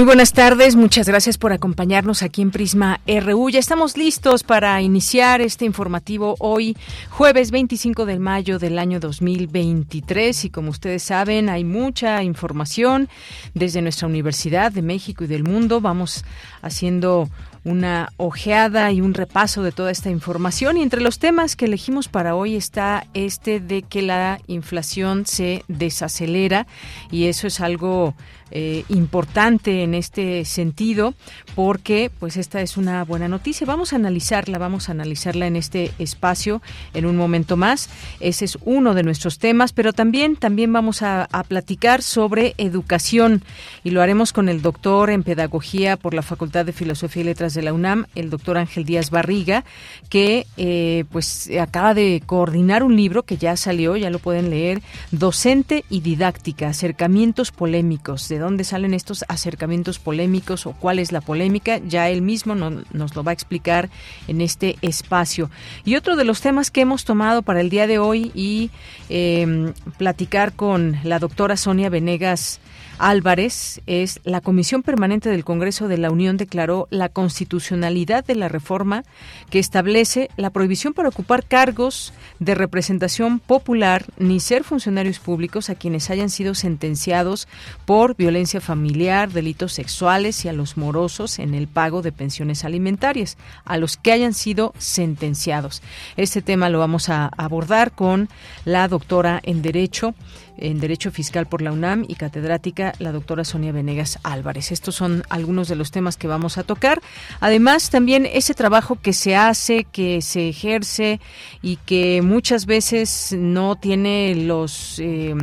Muy buenas tardes, muchas gracias por acompañarnos aquí en Prisma RU. Ya estamos listos para iniciar este informativo hoy, jueves 25 de mayo del año 2023. Y como ustedes saben, hay mucha información desde nuestra Universidad de México y del mundo. Vamos haciendo una ojeada y un repaso de toda esta información. Y entre los temas que elegimos para hoy está este de que la inflación se desacelera y eso es algo eh, importante en este sentido porque pues esta es una buena noticia. Vamos a analizarla, vamos a analizarla en este espacio en un momento más. Ese es uno de nuestros temas, pero también, también vamos a, platicar sobre educación y lo haremos con el doctor en pedagogía por la Facultad de Filosofía y Letras de la UNAM, el doctor Ángel Díaz Barriga, que eh, pues acaba de coordinar un libro que ya salió, ya lo pueden leer, Docente y Didáctica, acercamientos polémicos de dónde salen estos acercamientos polémicos o cuál es la polémica, ya él mismo nos lo va a explicar en este espacio. Y otro de los temas que hemos tomado para el día de hoy y em, platicar con la doctora Sonia Venegas Álvarez es la Comisión Permanente del Congreso de la Unión declaró la constitucionalidad de la reforma que establece la prohibición para ocupar cargos de representación popular ni ser funcionarios públicos a quienes hayan sido sentenciados por violencia familiar, delitos sexuales y a los morosos en el pago de pensiones alimentarias, a los que hayan sido sentenciados. Este tema lo vamos a abordar con la doctora en Derecho en Derecho Fiscal por la UNAM y catedrática la doctora Sonia Venegas Álvarez. Estos son algunos de los temas que vamos a tocar. Además, también ese trabajo que se hace, que se ejerce y que muchas veces no tiene los eh,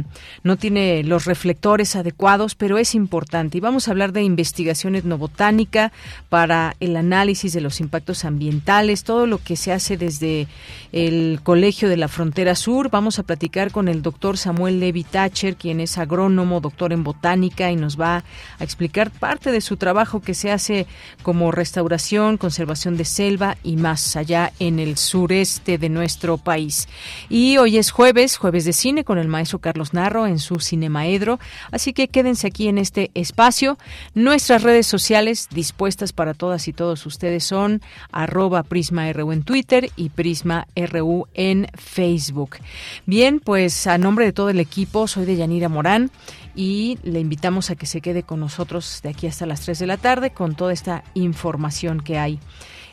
no tiene los reflectores adecuados, pero es importante. Y vamos a hablar de investigación etnobotánica para el análisis de los impactos ambientales, todo lo que se hace desde el Colegio de la Frontera Sur. Vamos a platicar con el doctor Samuel Levi Thatcher, quien es agrónomo, doctor en botánica y nos va a explicar parte de su trabajo que se hace como restauración, conservación de selva y más allá en el sureste de nuestro país. Y hoy es jueves, jueves de cine con el maestro Carlos Narro en su Cinemaedro, así que quédense aquí en este espacio. Nuestras redes sociales dispuestas para todas y todos ustedes son arroba PrismaRU en Twitter y Prisma RU en Facebook. Bien, pues a nombre de todo el equipo soy de Yanira Morán y le invitamos a que se quede con nosotros de aquí hasta las 3 de la tarde con toda esta información que hay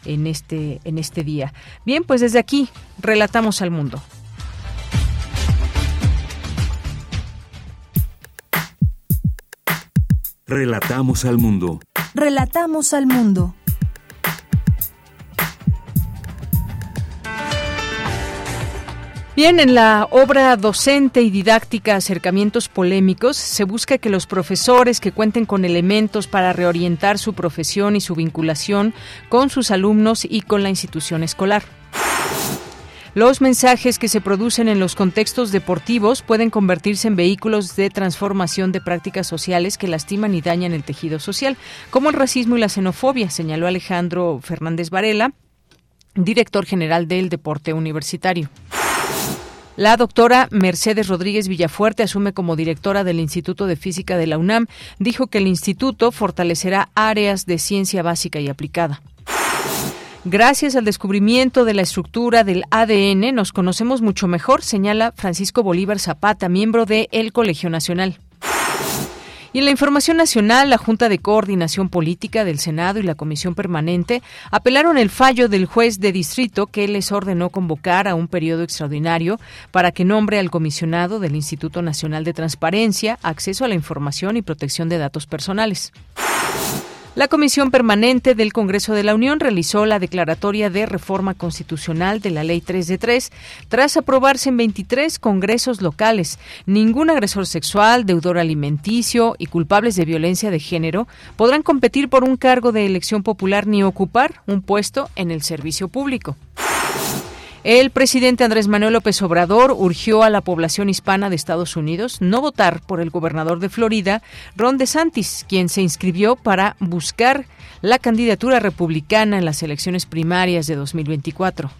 en este, en este día. Bien, pues desde aquí relatamos al mundo. Relatamos al mundo. Relatamos al mundo. Bien, en la obra docente y didáctica Acercamientos Polémicos se busca que los profesores que cuenten con elementos para reorientar su profesión y su vinculación con sus alumnos y con la institución escolar. Los mensajes que se producen en los contextos deportivos pueden convertirse en vehículos de transformación de prácticas sociales que lastiman y dañan el tejido social, como el racismo y la xenofobia, señaló Alejandro Fernández Varela, director general del Deporte Universitario. La doctora Mercedes Rodríguez Villafuerte asume como directora del Instituto de Física de la UNAM. Dijo que el instituto fortalecerá áreas de ciencia básica y aplicada. Gracias al descubrimiento de la estructura del ADN nos conocemos mucho mejor, señala Francisco Bolívar Zapata, miembro de El Colegio Nacional. Y en la información nacional, la Junta de Coordinación Política del Senado y la Comisión Permanente apelaron el fallo del juez de distrito que les ordenó convocar a un periodo extraordinario para que nombre al comisionado del Instituto Nacional de Transparencia, Acceso a la Información y Protección de Datos Personales. La Comisión Permanente del Congreso de la Unión realizó la declaratoria de reforma constitucional de la Ley 3 de 3 tras aprobarse en 23 congresos locales. Ningún agresor sexual, deudor alimenticio y culpables de violencia de género podrán competir por un cargo de elección popular ni ocupar un puesto en el servicio público. El presidente Andrés Manuel López Obrador urgió a la población hispana de Estados Unidos no votar por el gobernador de Florida, Ron DeSantis, quien se inscribió para buscar la candidatura republicana en las elecciones primarias de 2024.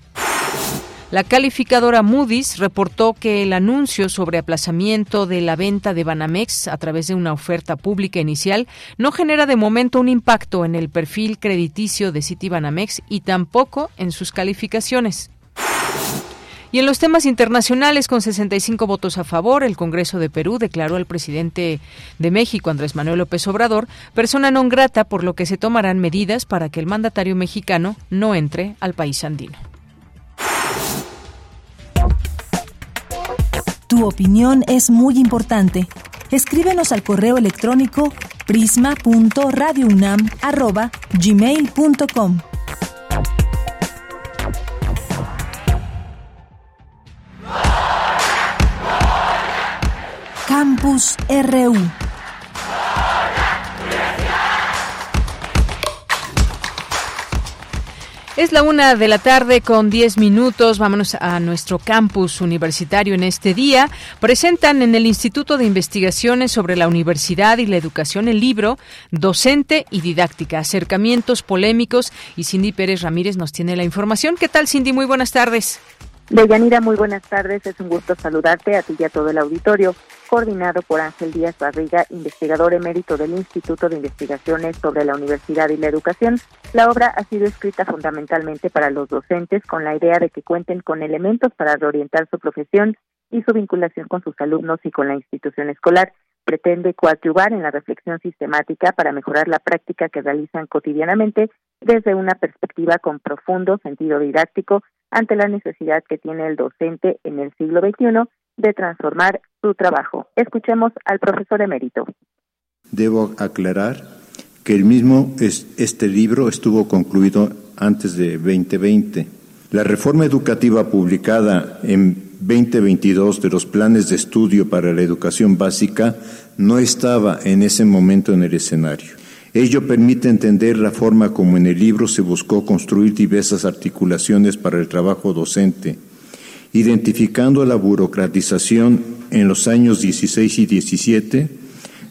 La calificadora Moody's reportó que el anuncio sobre aplazamiento de la venta de Banamex a través de una oferta pública inicial no genera de momento un impacto en el perfil crediticio de Citibanamex y tampoco en sus calificaciones. Y en los temas internacionales, con 65 votos a favor, el Congreso de Perú declaró al presidente de México, Andrés Manuel López Obrador, persona non grata, por lo que se tomarán medidas para que el mandatario mexicano no entre al país andino. Tu opinión es muy importante. Escríbenos al correo electrónico prisma.radiounam@gmail.com. Campus RU. Es la una de la tarde con diez minutos. Vámonos a nuestro campus universitario en este día. Presentan en el Instituto de Investigaciones sobre la Universidad y la Educación el libro Docente y Didáctica, acercamientos polémicos. Y Cindy Pérez Ramírez nos tiene la información. ¿Qué tal, Cindy? Muy buenas tardes. Deyanira, muy buenas tardes. Es un gusto saludarte a ti y a todo el auditorio. Coordinado por Ángel Díaz Barriga, investigador emérito del Instituto de Investigaciones sobre la Universidad y la Educación, la obra ha sido escrita fundamentalmente para los docentes con la idea de que cuenten con elementos para reorientar su profesión y su vinculación con sus alumnos y con la institución escolar. Pretende coadyuvar en la reflexión sistemática para mejorar la práctica que realizan cotidianamente desde una perspectiva con profundo sentido didáctico ante la necesidad que tiene el docente en el siglo XXI de transformar su trabajo. Escuchemos al profesor emérito. Debo aclarar que el mismo este libro estuvo concluido antes de 2020. La reforma educativa publicada en 2022 de los planes de estudio para la educación básica no estaba en ese momento en el escenario. Ello permite entender la forma como en el libro se buscó construir diversas articulaciones para el trabajo docente, identificando la burocratización en los años 16 y 17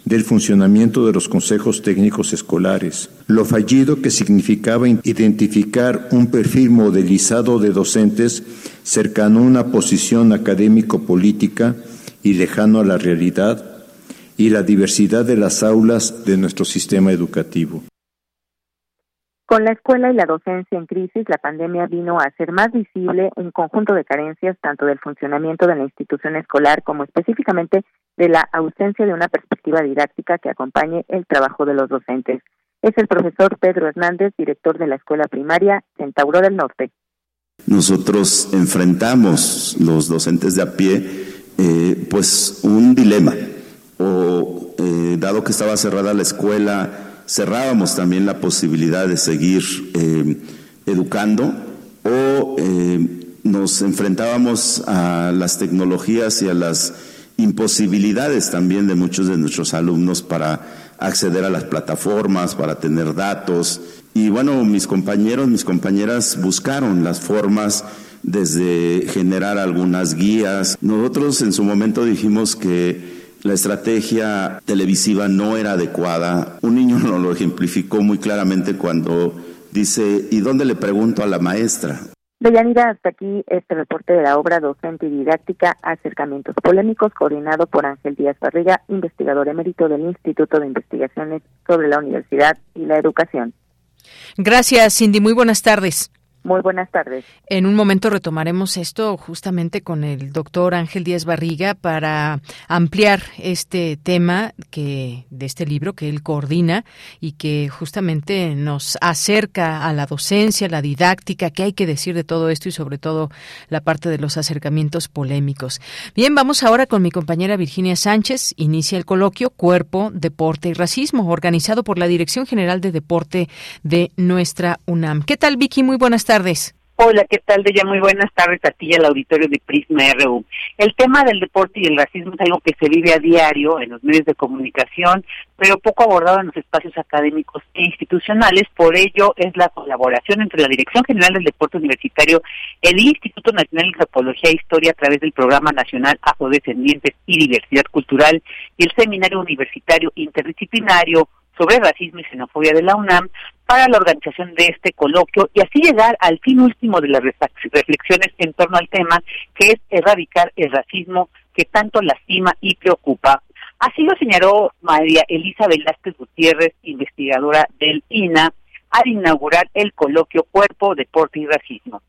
del funcionamiento de los consejos técnicos escolares, lo fallido que significaba identificar un perfil modelizado de docentes cercano a una posición académico-política y lejano a la realidad, y la diversidad de las aulas de nuestro sistema educativo. Con la escuela y la docencia en crisis, la pandemia vino a hacer más visible un conjunto de carencias tanto del funcionamiento de la institución escolar como específicamente de la ausencia de una perspectiva didáctica que acompañe el trabajo de los docentes. Es el profesor Pedro Hernández, director de la escuela primaria Centauro del Norte. Nosotros enfrentamos, los docentes de a pie, eh, pues un dilema o eh, dado que estaba cerrada la escuela, cerrábamos también la posibilidad de seguir eh, educando o eh, nos enfrentábamos a las tecnologías y a las imposibilidades también de muchos de nuestros alumnos para acceder a las plataformas, para tener datos. Y bueno, mis compañeros, mis compañeras buscaron las formas desde generar algunas guías. Nosotros en su momento dijimos que la estrategia televisiva no era adecuada. Un niño nos lo ejemplificó muy claramente cuando dice, ¿y dónde le pregunto a la maestra? Deyanira, hasta aquí este reporte de la obra docente y didáctica Acercamientos Polémicos, coordinado por Ángel Díaz Barriga, investigador emérito del Instituto de Investigaciones sobre la Universidad y la Educación. Gracias, Cindy. Muy buenas tardes. Muy buenas tardes. En un momento retomaremos esto justamente con el doctor Ángel Díaz Barriga para ampliar este tema que de este libro que él coordina y que justamente nos acerca a la docencia, la didáctica, qué hay que decir de todo esto y sobre todo la parte de los acercamientos polémicos. Bien, vamos ahora con mi compañera Virginia Sánchez. Inicia el coloquio Cuerpo, Deporte y Racismo, organizado por la Dirección General de Deporte de nuestra UNAM. ¿Qué tal, Vicky? Muy buenas tardes tardes. Hola, ¿qué tal, ya Muy buenas tardes a ti y al auditorio de Prisma RU. El tema del deporte y el racismo es algo que se vive a diario en los medios de comunicación, pero poco abordado en los espacios académicos e institucionales. Por ello, es la colaboración entre la Dirección General del Deporte Universitario, el Instituto Nacional de Antropología e Historia a través del Programa Nacional Afrodescendientes y Diversidad Cultural y el Seminario Universitario Interdisciplinario sobre racismo y xenofobia de la UNAM para la organización de este coloquio y así llegar al fin último de las reflexiones en torno al tema, que es erradicar el racismo que tanto lastima y preocupa. Así lo señaló María Elisa Velázquez Gutiérrez, investigadora del INA, al inaugurar el coloquio Cuerpo, Deporte y Racismo.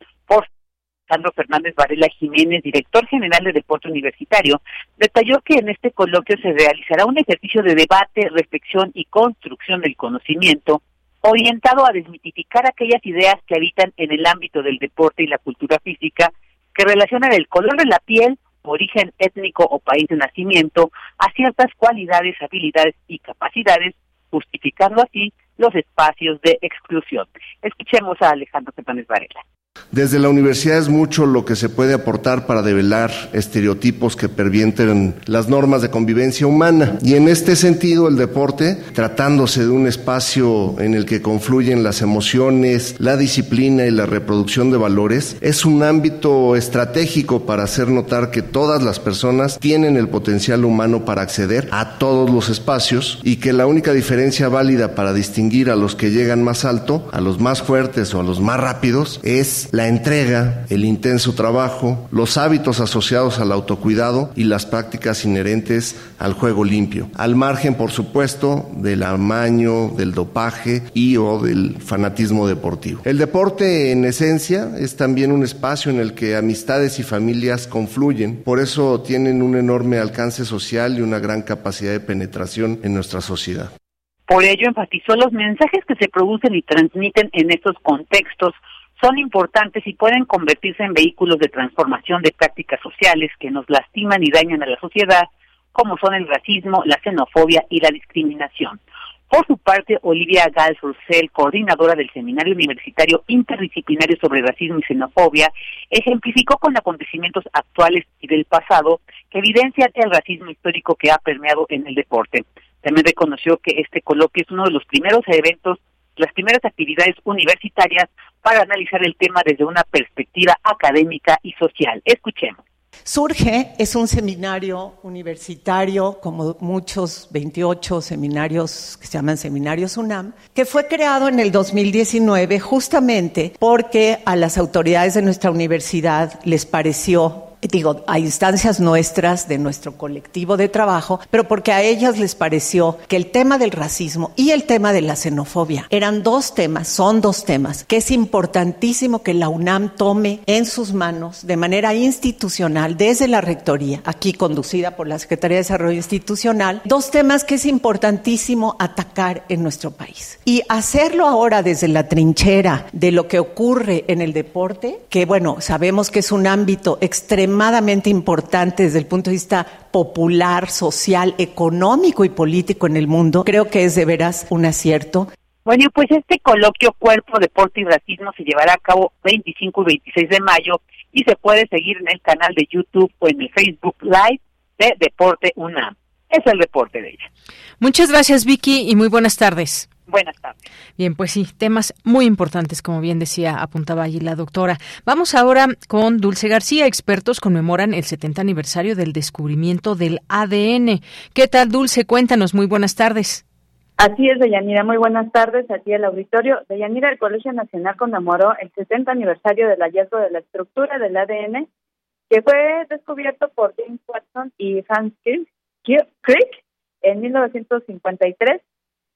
Por Sandro Fernández Varela Jiménez, director general de Deporte Universitario, detalló que en este coloquio se realizará un ejercicio de debate, reflexión y construcción del conocimiento orientado a desmitificar aquellas ideas que habitan en el ámbito del deporte y la cultura física que relacionan el color de la piel, origen étnico o país de nacimiento a ciertas cualidades, habilidades y capacidades, justificando así los espacios de exclusión. Escuchemos a Alejandro Fernández Varela. Desde la universidad es mucho lo que se puede aportar para develar estereotipos que pervienten las normas de convivencia humana. Y en este sentido, el deporte, tratándose de un espacio en el que confluyen las emociones, la disciplina y la reproducción de valores, es un ámbito estratégico para hacer notar que todas las personas tienen el potencial humano para acceder a todos los espacios y que la única diferencia válida para distinguir a los que llegan más alto, a los más fuertes o a los más rápidos, es la entrega, el intenso trabajo, los hábitos asociados al autocuidado y las prácticas inherentes al juego limpio, al margen, por supuesto, del amaño, del dopaje y o del fanatismo deportivo. El deporte, en esencia, es también un espacio en el que amistades y familias confluyen, por eso tienen un enorme alcance social y una gran capacidad de penetración en nuestra sociedad. Por ello enfatizó los mensajes que se producen y transmiten en estos contextos son importantes y pueden convertirse en vehículos de transformación de prácticas sociales que nos lastiman y dañan a la sociedad, como son el racismo, la xenofobia y la discriminación. Por su parte, Olivia Gals coordinadora del Seminario Universitario Interdisciplinario sobre Racismo y Xenofobia, ejemplificó con acontecimientos actuales y del pasado que evidencian el racismo histórico que ha permeado en el deporte. También reconoció que este coloquio es uno de los primeros eventos las primeras actividades universitarias para analizar el tema desde una perspectiva académica y social. Escuchemos. Surge, es un seminario universitario, como muchos 28 seminarios que se llaman seminarios UNAM, que fue creado en el 2019 justamente porque a las autoridades de nuestra universidad les pareció digo, a instancias nuestras, de nuestro colectivo de trabajo, pero porque a ellas les pareció que el tema del racismo y el tema de la xenofobia eran dos temas, son dos temas, que es importantísimo que la UNAM tome en sus manos de manera institucional, desde la Rectoría, aquí conducida por la Secretaría de Desarrollo Institucional, dos temas que es importantísimo atacar en nuestro país. Y hacerlo ahora desde la trinchera de lo que ocurre en el deporte, que bueno, sabemos que es un ámbito extremadamente extremadamente importante desde el punto de vista popular, social, económico y político en el mundo. Creo que es de veras un acierto. Bueno, pues este coloquio Cuerpo, Deporte y Racismo se llevará a cabo 25 y 26 de mayo y se puede seguir en el canal de YouTube o en el Facebook Live de Deporte UNAM. Es el reporte de ella. Muchas gracias, Vicky, y muy buenas tardes. Buenas tardes. Bien, pues sí, temas muy importantes, como bien decía, apuntaba allí la doctora. Vamos ahora con Dulce García. Expertos conmemoran el 70 aniversario del descubrimiento del ADN. ¿Qué tal, Dulce? Cuéntanos. Muy buenas tardes. Así es, Deyanira. Muy buenas tardes a ti, el auditorio. Deyanira, el Colegio Nacional conmemoró el 70 aniversario del hallazgo de la estructura del ADN que fue descubierto por James Watson y Hans Crick en 1953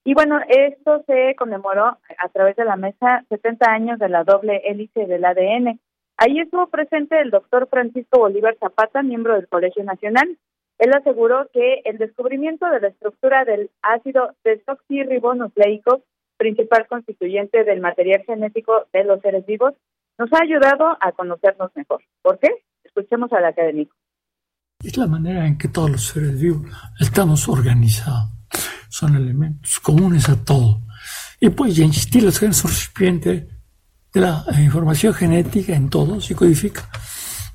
Y bueno, esto se conmemoró a través de la mesa 70 años de la doble hélice del ADN. Ahí estuvo presente el doctor Francisco Bolívar Zapata, miembro del Colegio Nacional. Él aseguró que el descubrimiento de la estructura del ácido desoxirribonucleico, principal constituyente del material genético de los seres vivos, nos ha ayudado a conocernos mejor. ¿Por qué? Escuchemos al académico. Es la manera en que todos los seres vivos estamos organizados. Son elementos comunes a todo. Y pues ya insistir, los genes son recipientes de la información genética en todos y codifica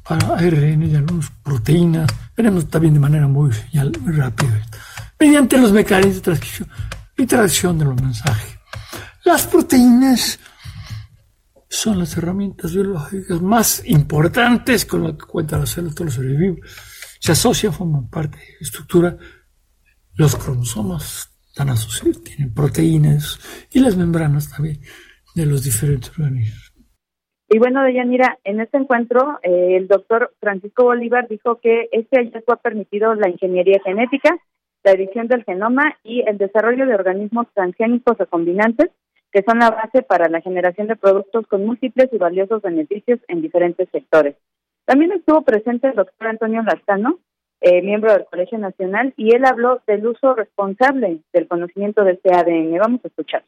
para ARN y algunas proteínas. Veremos también de manera muy, muy rápida mediante los mecanismos de transcripción y traducción de los mensajes. Las proteínas son las herramientas biológicas más importantes con las que cuentan las células todos los seres vivos. Se asocian, forman parte de la estructura. Los cromosomas están asociados, tienen proteínas y las membranas también de los diferentes organismos. Y bueno, Deyanira, en este encuentro, eh, el doctor Francisco Bolívar dijo que este hallazgo ha permitido la ingeniería genética, la edición del genoma y el desarrollo de organismos transgénicos o combinantes que son la base para la generación de productos con múltiples y valiosos beneficios en diferentes sectores. También estuvo presente el doctor Antonio Lastano, eh, miembro del Colegio Nacional, y él habló del uso responsable del conocimiento de este ADN. Vamos a escuchar.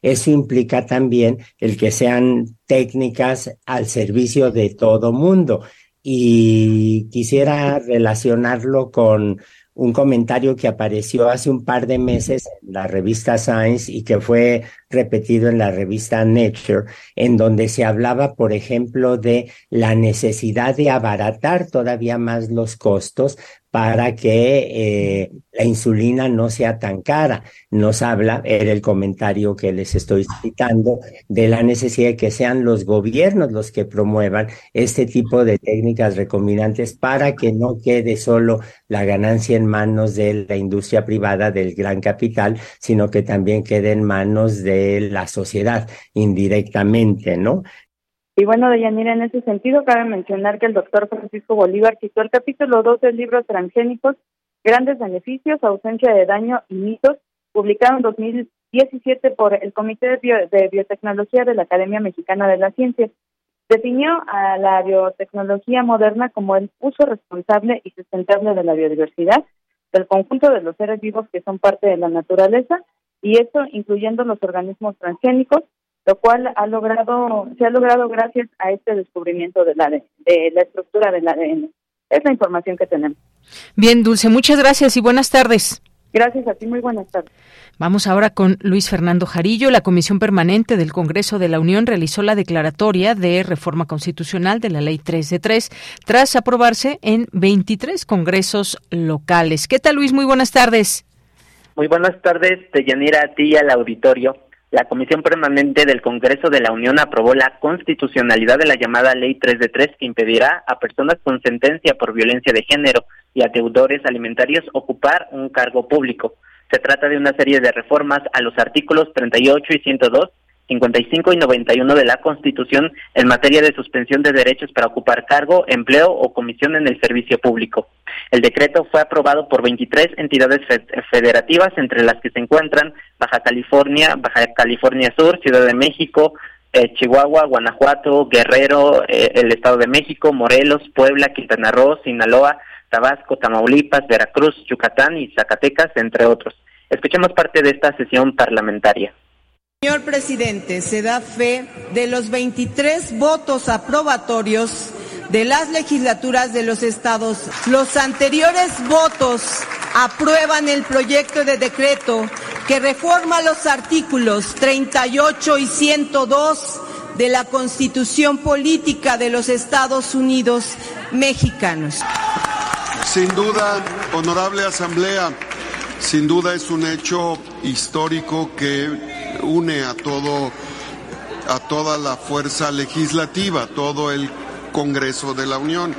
Eso implica también el que sean técnicas al servicio de todo mundo. Y quisiera relacionarlo con un comentario que apareció hace un par de meses en la revista Science y que fue repetido en la revista Nature, en donde se hablaba, por ejemplo, de la necesidad de abaratar todavía más los costos para que eh, la insulina no sea tan cara. Nos habla, era el comentario que les estoy citando, de la necesidad de que sean los gobiernos los que promuevan este tipo de técnicas recombinantes para que no quede solo la ganancia en manos de la industria privada del gran capital, sino que también quede en manos de la sociedad indirectamente, ¿no? Y bueno, Deyanira, en ese sentido, cabe mencionar que el doctor Francisco Bolívar citó el capítulo 2 del libro Transgénicos, Grandes Beneficios, Ausencia de Daño y Mitos, publicado en 2017 por el Comité de, Biotecnología de la Academia Mexicana de la Ciencia. Definió a la biotecnología moderna como el uso responsable y sustentable de la biodiversidad, del conjunto de los seres vivos que son parte de la naturaleza, y esto incluyendo los organismos transgénicos, lo cual ha logrado, se ha logrado gracias a este descubrimiento de la, de la estructura del ADN. Es la información que tenemos. Bien, Dulce, muchas gracias y buenas tardes. Gracias a ti, muy buenas tardes. Vamos ahora con Luis Fernando Jarillo. La Comisión Permanente del Congreso de la Unión realizó la declaratoria de reforma constitucional de la Ley 3 de 3 tras aprobarse en 23 congresos locales. ¿Qué tal, Luis? Muy buenas tardes. Muy buenas tardes, Deyanira, a ti y al auditorio la Comisión Permanente del Congreso de la Unión aprobó la constitucionalidad de la llamada Ley 3 de 3 que impedirá a personas con sentencia por violencia de género y a deudores alimentarios ocupar un cargo público. Se trata de una serie de reformas a los artículos 38 y 102 55 y 91 de la Constitución en materia de suspensión de derechos para ocupar cargo, empleo o comisión en el servicio público. El decreto fue aprobado por 23 entidades federativas, entre las que se encuentran Baja California, Baja California Sur, Ciudad de México, eh, Chihuahua, Guanajuato, Guerrero, eh, el Estado de México, Morelos, Puebla, Quintana Roo, Sinaloa, Tabasco, Tamaulipas, Veracruz, Yucatán y Zacatecas, entre otros. Escuchemos parte de esta sesión parlamentaria. Señor presidente, se da fe de los 23 votos aprobatorios de las legislaturas de los estados. Los anteriores votos aprueban el proyecto de decreto que reforma los artículos 38 y 102 de la Constitución Política de los Estados Unidos Mexicanos. Sin duda, honorable Asamblea, sin duda es un hecho histórico que une a todo a toda la fuerza legislativa, todo el Congreso de la Unión.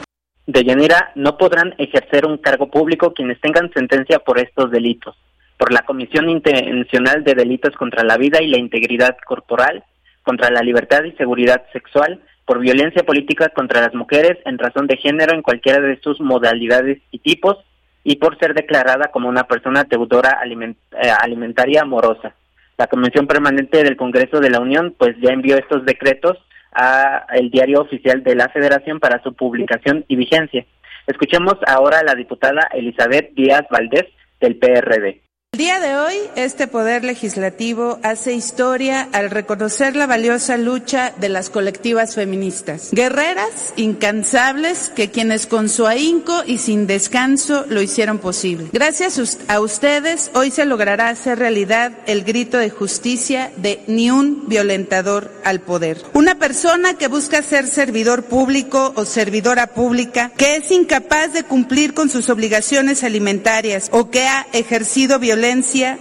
De Llanera no podrán ejercer un cargo público quienes tengan sentencia por estos delitos, por la comisión intencional de delitos contra la vida y la integridad corporal, contra la libertad y seguridad sexual, por violencia política contra las mujeres en razón de género en cualquiera de sus modalidades y tipos, y por ser declarada como una persona deudora eh, alimentaria morosa. La Convención Permanente del Congreso de la Unión pues ya envió estos decretos a el diario oficial de la Federación para su publicación y vigencia. Escuchemos ahora a la diputada Elizabeth Díaz Valdés del PRD. El día de hoy, este Poder Legislativo hace historia al reconocer la valiosa lucha de las colectivas feministas. Guerreras incansables que quienes con su ahínco y sin descanso lo hicieron posible. Gracias a ustedes, hoy se logrará hacer realidad el grito de justicia de ni un violentador al poder. Una persona que busca ser servidor público o servidora pública, que es incapaz de cumplir con sus obligaciones alimentarias o que ha ejercido violencia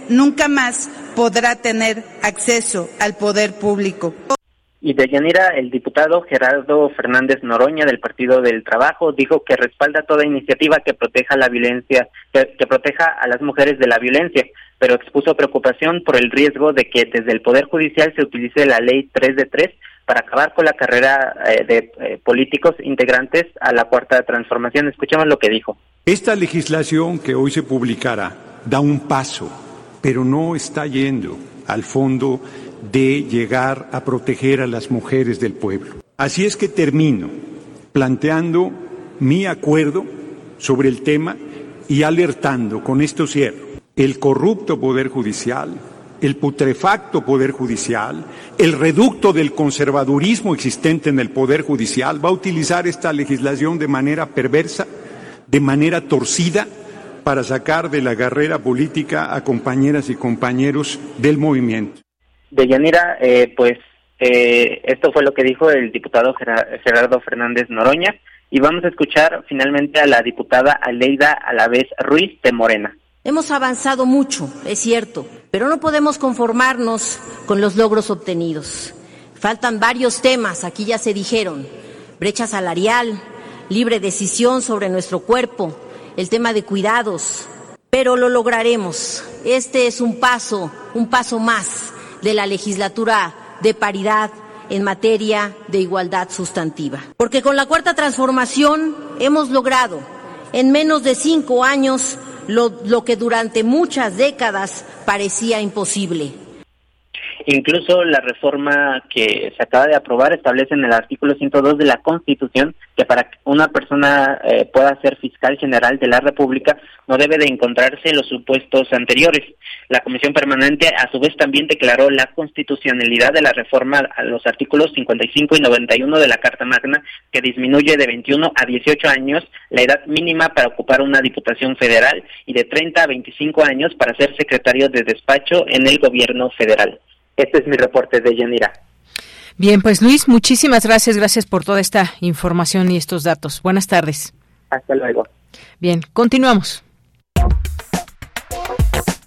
nunca más podrá tener acceso al poder público. Y de Yanira, el diputado Gerardo Fernández Noroña del Partido del Trabajo dijo que respalda toda iniciativa que proteja la violencia, que, que, proteja a las mujeres de la violencia, pero expuso preocupación por el riesgo de que desde el Poder Judicial se utilice la ley 3 de 3 para acabar con la carrera eh, de eh, políticos integrantes a la cuarta transformación. Escuchemos lo que dijo. Esta legislación que hoy se publicará da un paso, pero no está yendo al fondo de llegar a proteger a las mujeres del pueblo. Así es que termino planteando mi acuerdo sobre el tema y alertando, con esto cierro, el corrupto Poder Judicial, el putrefacto Poder Judicial, el reducto del conservadurismo existente en el Poder Judicial, va a utilizar esta legislación de manera perversa, de manera torcida, para sacar de la carrera política a compañeras y compañeros del movimiento. De Yanira, eh, pues eh, esto fue lo que dijo el diputado Gerardo Fernández Noroña y vamos a escuchar finalmente a la diputada Aleida Alavés Ruiz de Morena. Hemos avanzado mucho, es cierto, pero no podemos conformarnos con los logros obtenidos. Faltan varios temas, aquí ya se dijeron, brecha salarial, libre decisión sobre nuestro cuerpo, el tema de cuidados, pero lo lograremos. Este es un paso, un paso más de la legislatura de paridad en materia de igualdad sustantiva. Porque con la cuarta transformación hemos logrado en menos de cinco años lo, lo que durante muchas décadas parecía imposible Incluso la reforma que se acaba de aprobar establece en el artículo 102 de la Constitución que para que una persona eh, pueda ser fiscal general de la República no debe de encontrarse los supuestos anteriores. La Comisión Permanente a su vez también declaró la constitucionalidad de la reforma a los artículos 55 y 91 de la Carta Magna que disminuye de 21 a 18 años la edad mínima para ocupar una diputación federal y de 30 a 25 años para ser secretario de despacho en el gobierno federal. Este es mi reporte de Yanira. Bien, pues Luis, muchísimas gracias, gracias por toda esta información y estos datos. Buenas tardes. Hasta luego. Bien, continuamos.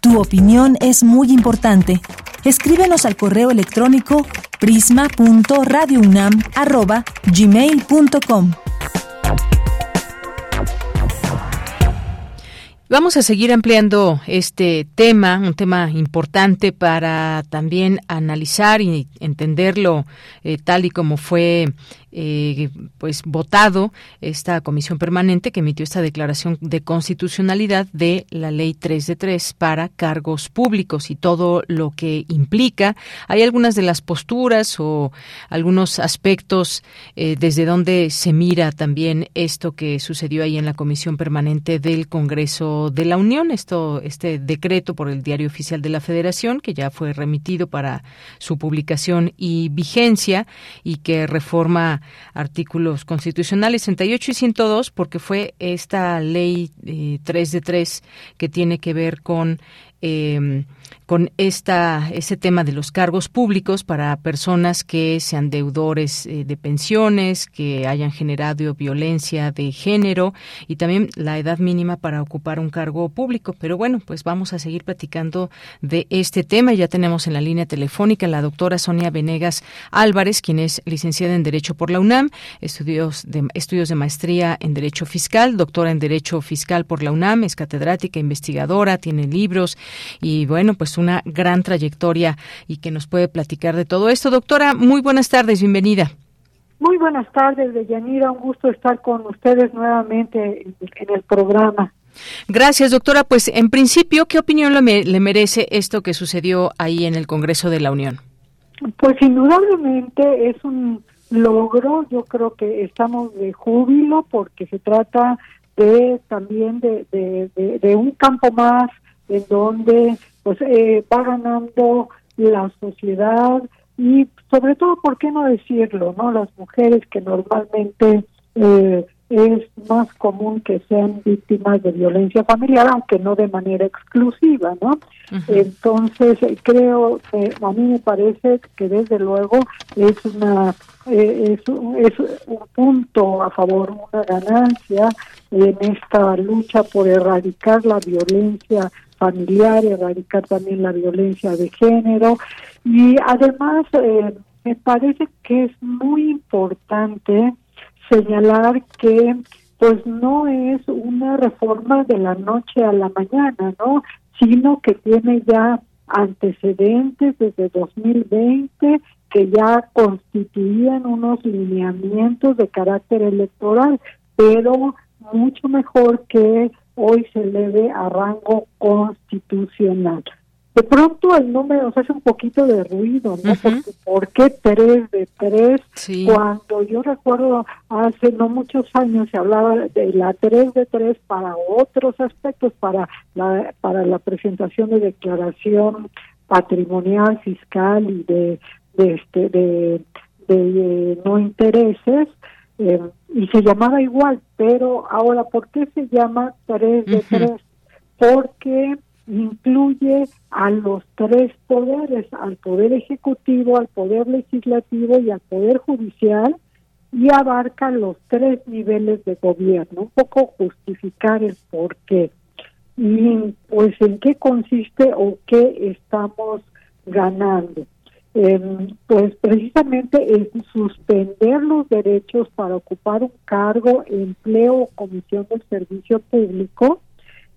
Tu opinión es muy importante. Escríbenos al correo electrónico prisma.radiounam@gmail.com. Vamos a seguir ampliando este tema, un tema importante para también analizar y entenderlo eh, tal y como fue eh, pues votado esta comisión permanente que emitió esta declaración de constitucionalidad de la ley 3 de 3 para cargos públicos y todo lo que implica. Hay algunas de las posturas o algunos aspectos eh, desde donde se mira también esto que sucedió ahí en la comisión permanente del Congreso de la Unión, esto este decreto por el Diario Oficial de la Federación que ya fue remitido para su publicación y vigencia y que reforma artículos constitucionales 68 y 102 porque fue esta ley 3 eh, de 3 que tiene que ver con eh, con esta, ese tema de los cargos públicos para personas que sean deudores eh, de pensiones, que hayan generado violencia de género y también la edad mínima para ocupar un cargo público. Pero bueno, pues vamos a seguir platicando de este tema. Ya tenemos en la línea telefónica la doctora Sonia Venegas Álvarez, quien es licenciada en Derecho por la UNAM, estudios de, estudios de maestría en Derecho Fiscal, doctora en Derecho Fiscal por la UNAM, es catedrática, investigadora, tiene libros y bueno, pues una gran trayectoria y que nos puede platicar de todo esto. Doctora, muy buenas tardes, bienvenida. Muy buenas tardes, Deyanira, un gusto estar con ustedes nuevamente en el programa. Gracias, doctora. Pues en principio, ¿qué opinión le, le merece esto que sucedió ahí en el Congreso de la Unión? Pues indudablemente es un logro. Yo creo que estamos de júbilo porque se trata de también de, de, de, un campo más en donde pues eh, va ganando la sociedad y sobre todo, ¿por qué no decirlo? no Las mujeres que normalmente eh, es más común que sean víctimas de violencia familiar, aunque no de manera exclusiva, ¿no? Entonces, creo, que a mí me parece que desde luego es una eh, es, es, un punto a favor, una ganancia en esta lucha por erradicar la violencia familiar, erradicar también la violencia de género y además eh, me parece que es muy importante señalar que pues no es una reforma de la noche a la mañana, ¿no? Sino que tiene ya antecedentes desde 2020 que ya constituían unos lineamientos de carácter electoral, pero mucho mejor que hoy se eleve a rango constitucional. De pronto el número se hace un poquito de ruido, ¿no? Porque, ¿Por qué tres de tres? Cuando yo recuerdo hace no muchos años se hablaba de la tres de tres para otros aspectos, para la, para la presentación de declaración patrimonial, fiscal y de, de, este, de, de, no intereses, eh, y se llamaba igual, pero ahora, ¿por qué se llama tres de tres? Porque incluye a los tres poderes, al poder ejecutivo, al poder legislativo y al poder judicial, y abarca los tres niveles de gobierno, un poco justificar el por qué. Y pues en qué consiste o qué estamos ganando. Em, pues precisamente es suspender los derechos para ocupar un cargo, empleo o comisión del servicio público.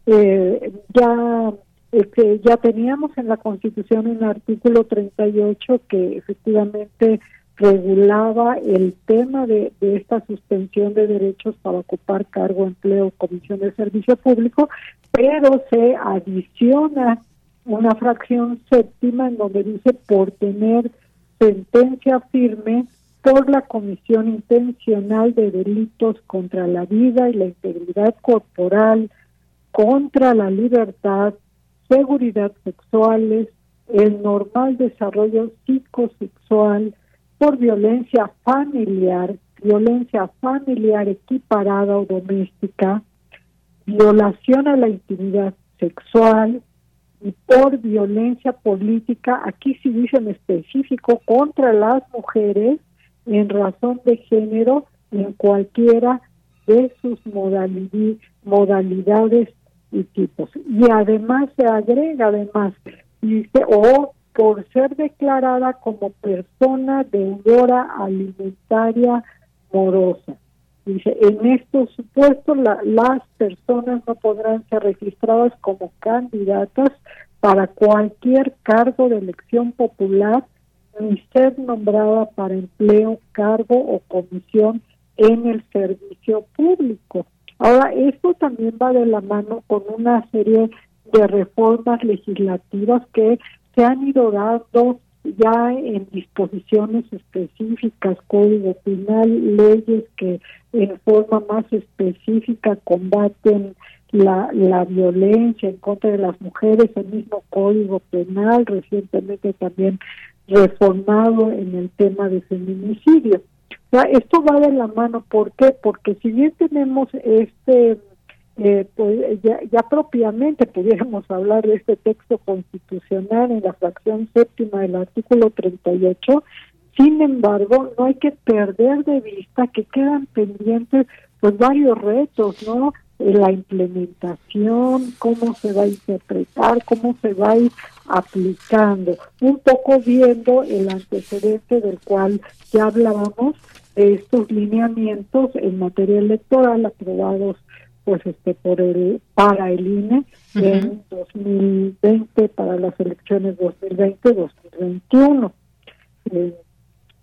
Eh, ya este, ya teníamos en la Constitución un artículo 38 que efectivamente regulaba el tema de, de, esta suspensión de derechos para ocupar cargo, empleo, comisión de servicio público, pero se adiciona una fracción séptima en donde dice por tener sentencia firme por la comisión intencional de delitos contra la vida y la integridad corporal, contra la libertad, seguridad sexuales, el normal desarrollo psicosexual, por violencia familiar, violencia familiar equiparada o doméstica, violación a la intimidad sexual y por violencia política, aquí sí dicen específico, contra las mujeres en razón de género en cualquiera de sus modalidades y tipos. Y además se agrega, además, dice, o por ser declarada como persona deudora alimentaria morosa. Dice, en estos supuestos las personas no podrán ser registradas como candidatas para cualquier cargo de elección popular ni ser nombrada para empleo, cargo o comisión en el servicio público. Ahora, esto también va de la mano con una serie de reformas legislativas que se han ido dando ya en disposiciones específicas, código penal, leyes que en forma más específica combaten la, la violencia en contra de las mujeres, el mismo código penal recientemente también reformado en el tema de feminicidio esto va de la mano, ¿por qué? Porque si bien tenemos este, eh, pues ya, ya, propiamente pudiéramos hablar de este texto constitucional en la fracción séptima del artículo 38, sin embargo, no hay que perder de vista que quedan pendientes pues varios retos, ¿no? Eh, la implementación, cómo se va a interpretar, cómo se va a ir aplicando, un poco viendo el antecedente del cual ya hablábamos estos lineamientos en materia electoral aprobados pues este por el para el INE en 2020 para las elecciones 2020-2021. Eh,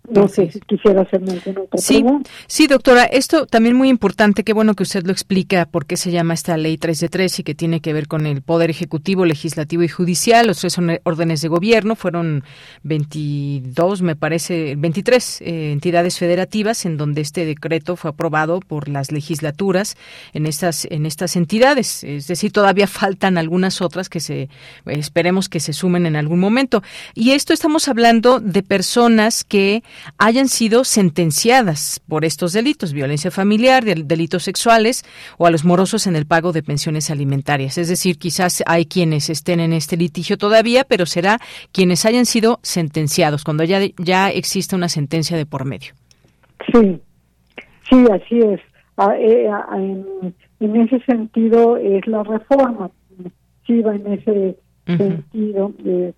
No sé si quisiera hacerme alguna otra sí, pregunta. Sí, doctora, esto también muy importante, qué bueno que usted lo explica por qué se llama esta ley 3 de 3 y que tiene que ver con el Poder Ejecutivo, Legislativo y Judicial. Los tres son órdenes de gobierno, fueron 22, me parece, 23 eh, entidades federativas en donde este decreto fue aprobado por las legislaturas en estas, en estas entidades. Es decir, todavía faltan algunas otras que se, esperemos que se sumen en algún momento. Y esto estamos hablando de personas que hayan sido sentenciadas por estos delitos, violencia familiar, delitos sexuales o a los morosos en el pago de pensiones alimentarias. Es decir, quizás hay quienes estén en este litigio todavía, pero será quienes hayan sido sentenciados, cuando ya, ya existe una sentencia de por medio. Sí, sí, así es. Ah, eh, ah, en, ese sentido es la reforma, sí va en ese sentido. De,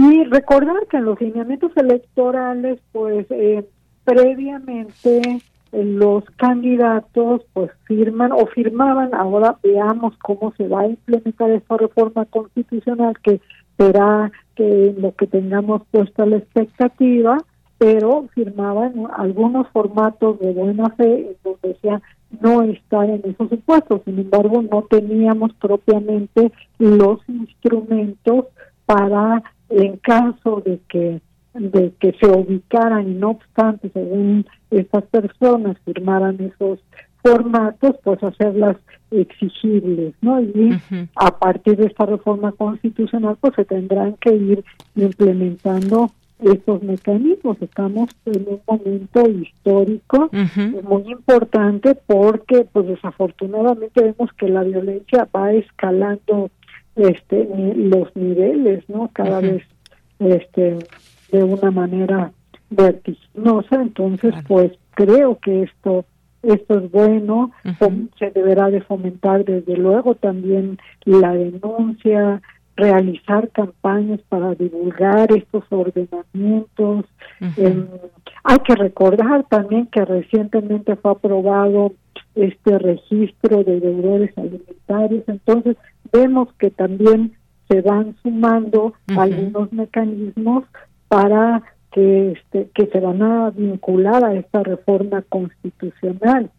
y recordar que en los lineamientos electorales, pues eh, previamente eh, los candidatos pues firman o firmaban, ahora veamos cómo se va a implementar esta reforma constitucional que será que lo que tengamos puesta la expectativa, pero firmaban algunos formatos de buena fe en donde decían no estar en esos supuestos. Sin embargo, no teníamos propiamente los instrumentos para en caso de que de que se ubicaran y no obstante según estas personas firmaran esos formatos pues hacerlas exigibles no y a partir de esta reforma constitucional pues se tendrán que ir implementando estos mecanismos. Estamos en un momento histórico muy importante porque pues desafortunadamente vemos que la violencia va escalando este los niveles no cada vez este de una manera vertiginosa. Entonces pues creo que esto esto es bueno se deberá de fomentar desde luego también la denuncia realizar campañas para divulgar estos ordenamientos. Em, hay que recordar también que recientemente fue aprobado este registro de deudores alimentarios. Entonces vemos que también se van sumando algunos mecanismos para que este que se van a vincular a esta reforma constitucional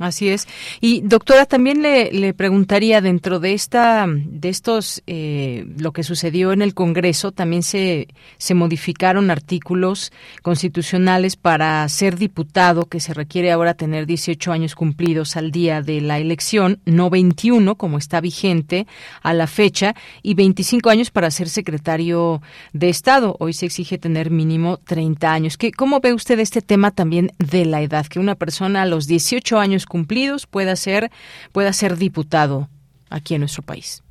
Así es. Y doctora, también le, le, preguntaría dentro de esta, de estos, eh, lo que sucedió en el Congreso, también se, se modificaron artículos constitucionales para ser diputado, que se requiere ahora tener 18 años cumplidos al día de la elección, no 21 como está vigente a la fecha, y 25 años para ser secretario de Estado. Hoy se exige tener mínimo 30 años. ¿Qué, ¿Cómo ve usted este tema también de la edad? Que una persona a los 18 años cumplidos pueda ser, pueda ser diputado aquí en nuestro país.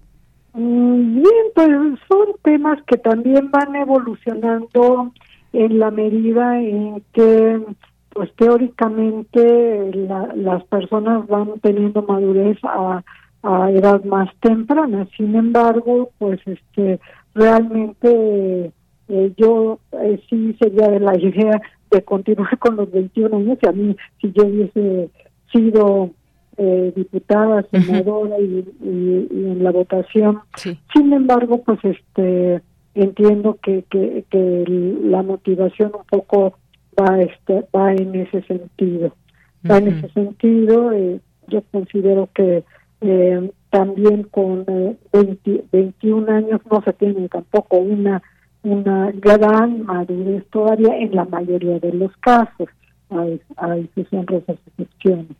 Mm, bien, pues son temas que también van evolucionando en la medida en que pues teóricamente las personas van teniendo madurez a, a edad más temprana. Sin embargo, pues este realmente eh, yo eh, sí sería de la idea de continuar con los 21 años y a mí si yo hubiese sido eh, diputada, senadora y, en la votación. Sin embargo, pues este entiendo que, que, que la motivación un poco va este va en ese sentido. Va en ese sentido. Eh, yo considero que eh, también con 21 años no se tiene tampoco una una gran madurez todavía en la mayoría de los casos. Hay, hay sus honrosas excepciones.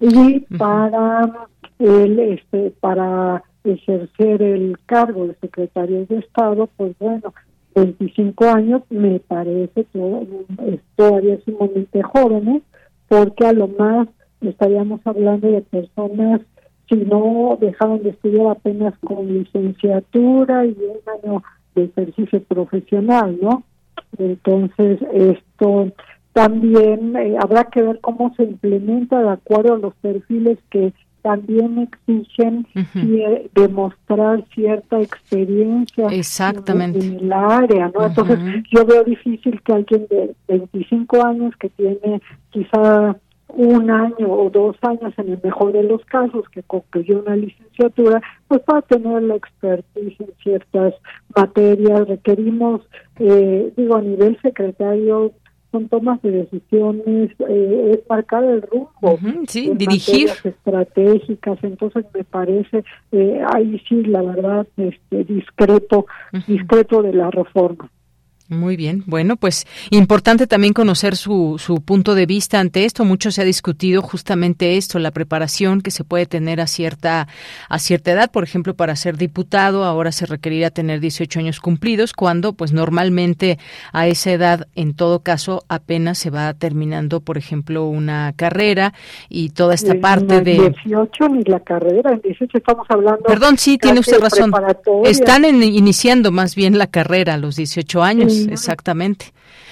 Y para el, este, para ejercer el cargo de secretario de Estado, pues bueno, 25 años me parece que es todavía sumamente jóvenes, porque a lo más estaríamos hablando de personas si no dejaron de estudiar apenas con licenciatura y un año de ejercicio profesional, ¿no? Entonces, esto también eh, habrá que ver cómo se implementa de acuerdo a los perfiles que también exigen demostrar cierta experiencia Exactamente. En, el área, ¿no? Entonces, yo veo difícil que alguien de 25 años que tiene quizá un año o dos años en el mejor de los casos que concluyó una licenciatura, pues para tener la expertise en ciertas materias. Requerimos, eh, digo, a nivel secretario, son tomas de decisiones, eh, es marcar el rumbo. sí, dirigir. estratégicas, entonces me parece, eh, ahí sí, la verdad, este discreto, discreto de la reforma. Muy bien. Bueno, pues importante también conocer su, su punto de vista ante esto. Mucho se ha discutido justamente esto, la preparación que se puede tener a cierta, a cierta edad. Por ejemplo, para ser diputado ahora se requerirá tener 18 años cumplidos, cuando pues normalmente a esa edad, en todo caso, apenas se va terminando, por ejemplo, una carrera y toda esta parte de... 18 ni la carrera, en 18 estamos hablando... Perdón, sí, tiene usted razón. Están iniciando más bien la carrera a los 18 años exactamente.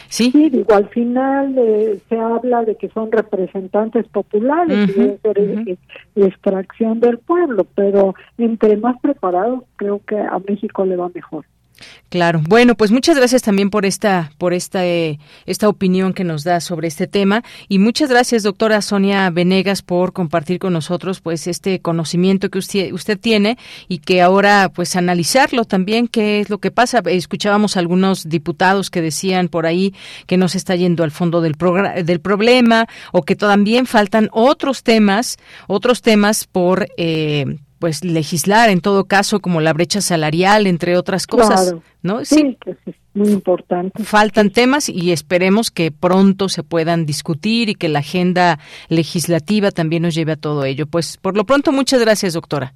Sí. digo, al final eh, se habla de que son representantes populares y es extracción del pueblo, pero entre más preparados creo que a México le va mejor. Claro. Bueno, pues muchas gracias también por esta por esta eh, esta opinión que nos da sobre este tema y muchas gracias doctora Sonia Venegas por compartir con nosotros pues este conocimiento que usted usted tiene y que ahora pues analizarlo también qué es lo que pasa. Escuchábamos algunos diputados que decían por ahí que no se está yendo al fondo del del problema o que también faltan otros temas, otros temas por eh, pues legislar en todo caso como la brecha salarial entre otras cosas, ¿no? Sí, que es muy importante. Faltan temas y esperemos que pronto se puedan discutir y que la agenda legislativa también nos lleve a todo ello. Pues por lo pronto muchas gracias, doctora.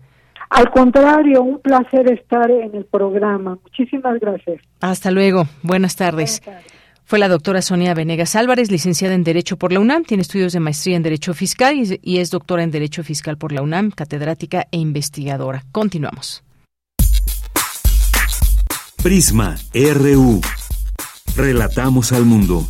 Al contrario, un placer estar en el programa. Muchísimas gracias. Hasta luego. Buenas tardes. Buenas tardes. Fue la doctora Sonia Venegas Álvarez, licenciada en Derecho por la UNAM, tiene estudios de maestría en Derecho Fiscal y es doctora en Derecho Fiscal por la UNAM, catedrática e investigadora. Continuamos. Prisma RU. Relatamos al mundo.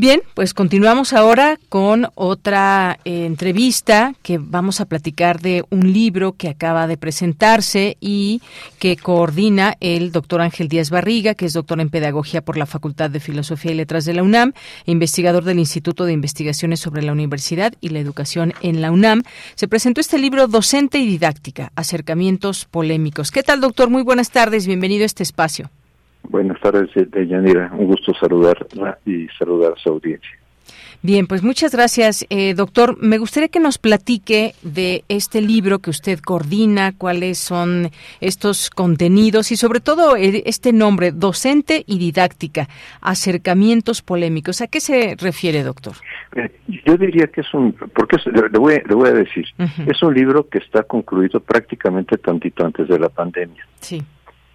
Bien, pues continuamos ahora con otra eh, entrevista que vamos a platicar de un libro que acaba de presentarse y que coordina el doctor Ángel Díaz Barriga, que es doctor en Pedagogía por la Facultad de Filosofía y Letras de la UNAM, e investigador del Instituto de Investigaciones sobre la Universidad y la Educación en la UNAM. Se presentó este libro Docente y Didáctica, Acercamientos Polémicos. ¿Qué tal, doctor? Muy buenas tardes, bienvenido a este espacio. Buenas tardes, Yanira. Un gusto saludarla y saludar a su audiencia. Bien, pues muchas gracias, eh, doctor. Me gustaría que nos platique de este libro que usted coordina, cuáles son estos contenidos y sobre todo eh, este nombre, docente y didáctica, acercamientos polémicos. ¿A qué se refiere, doctor? Eh, yo diría que es un, porque le, voy, le voy a decir, es un libro que está concluido prácticamente tantito antes de la pandemia. Sí.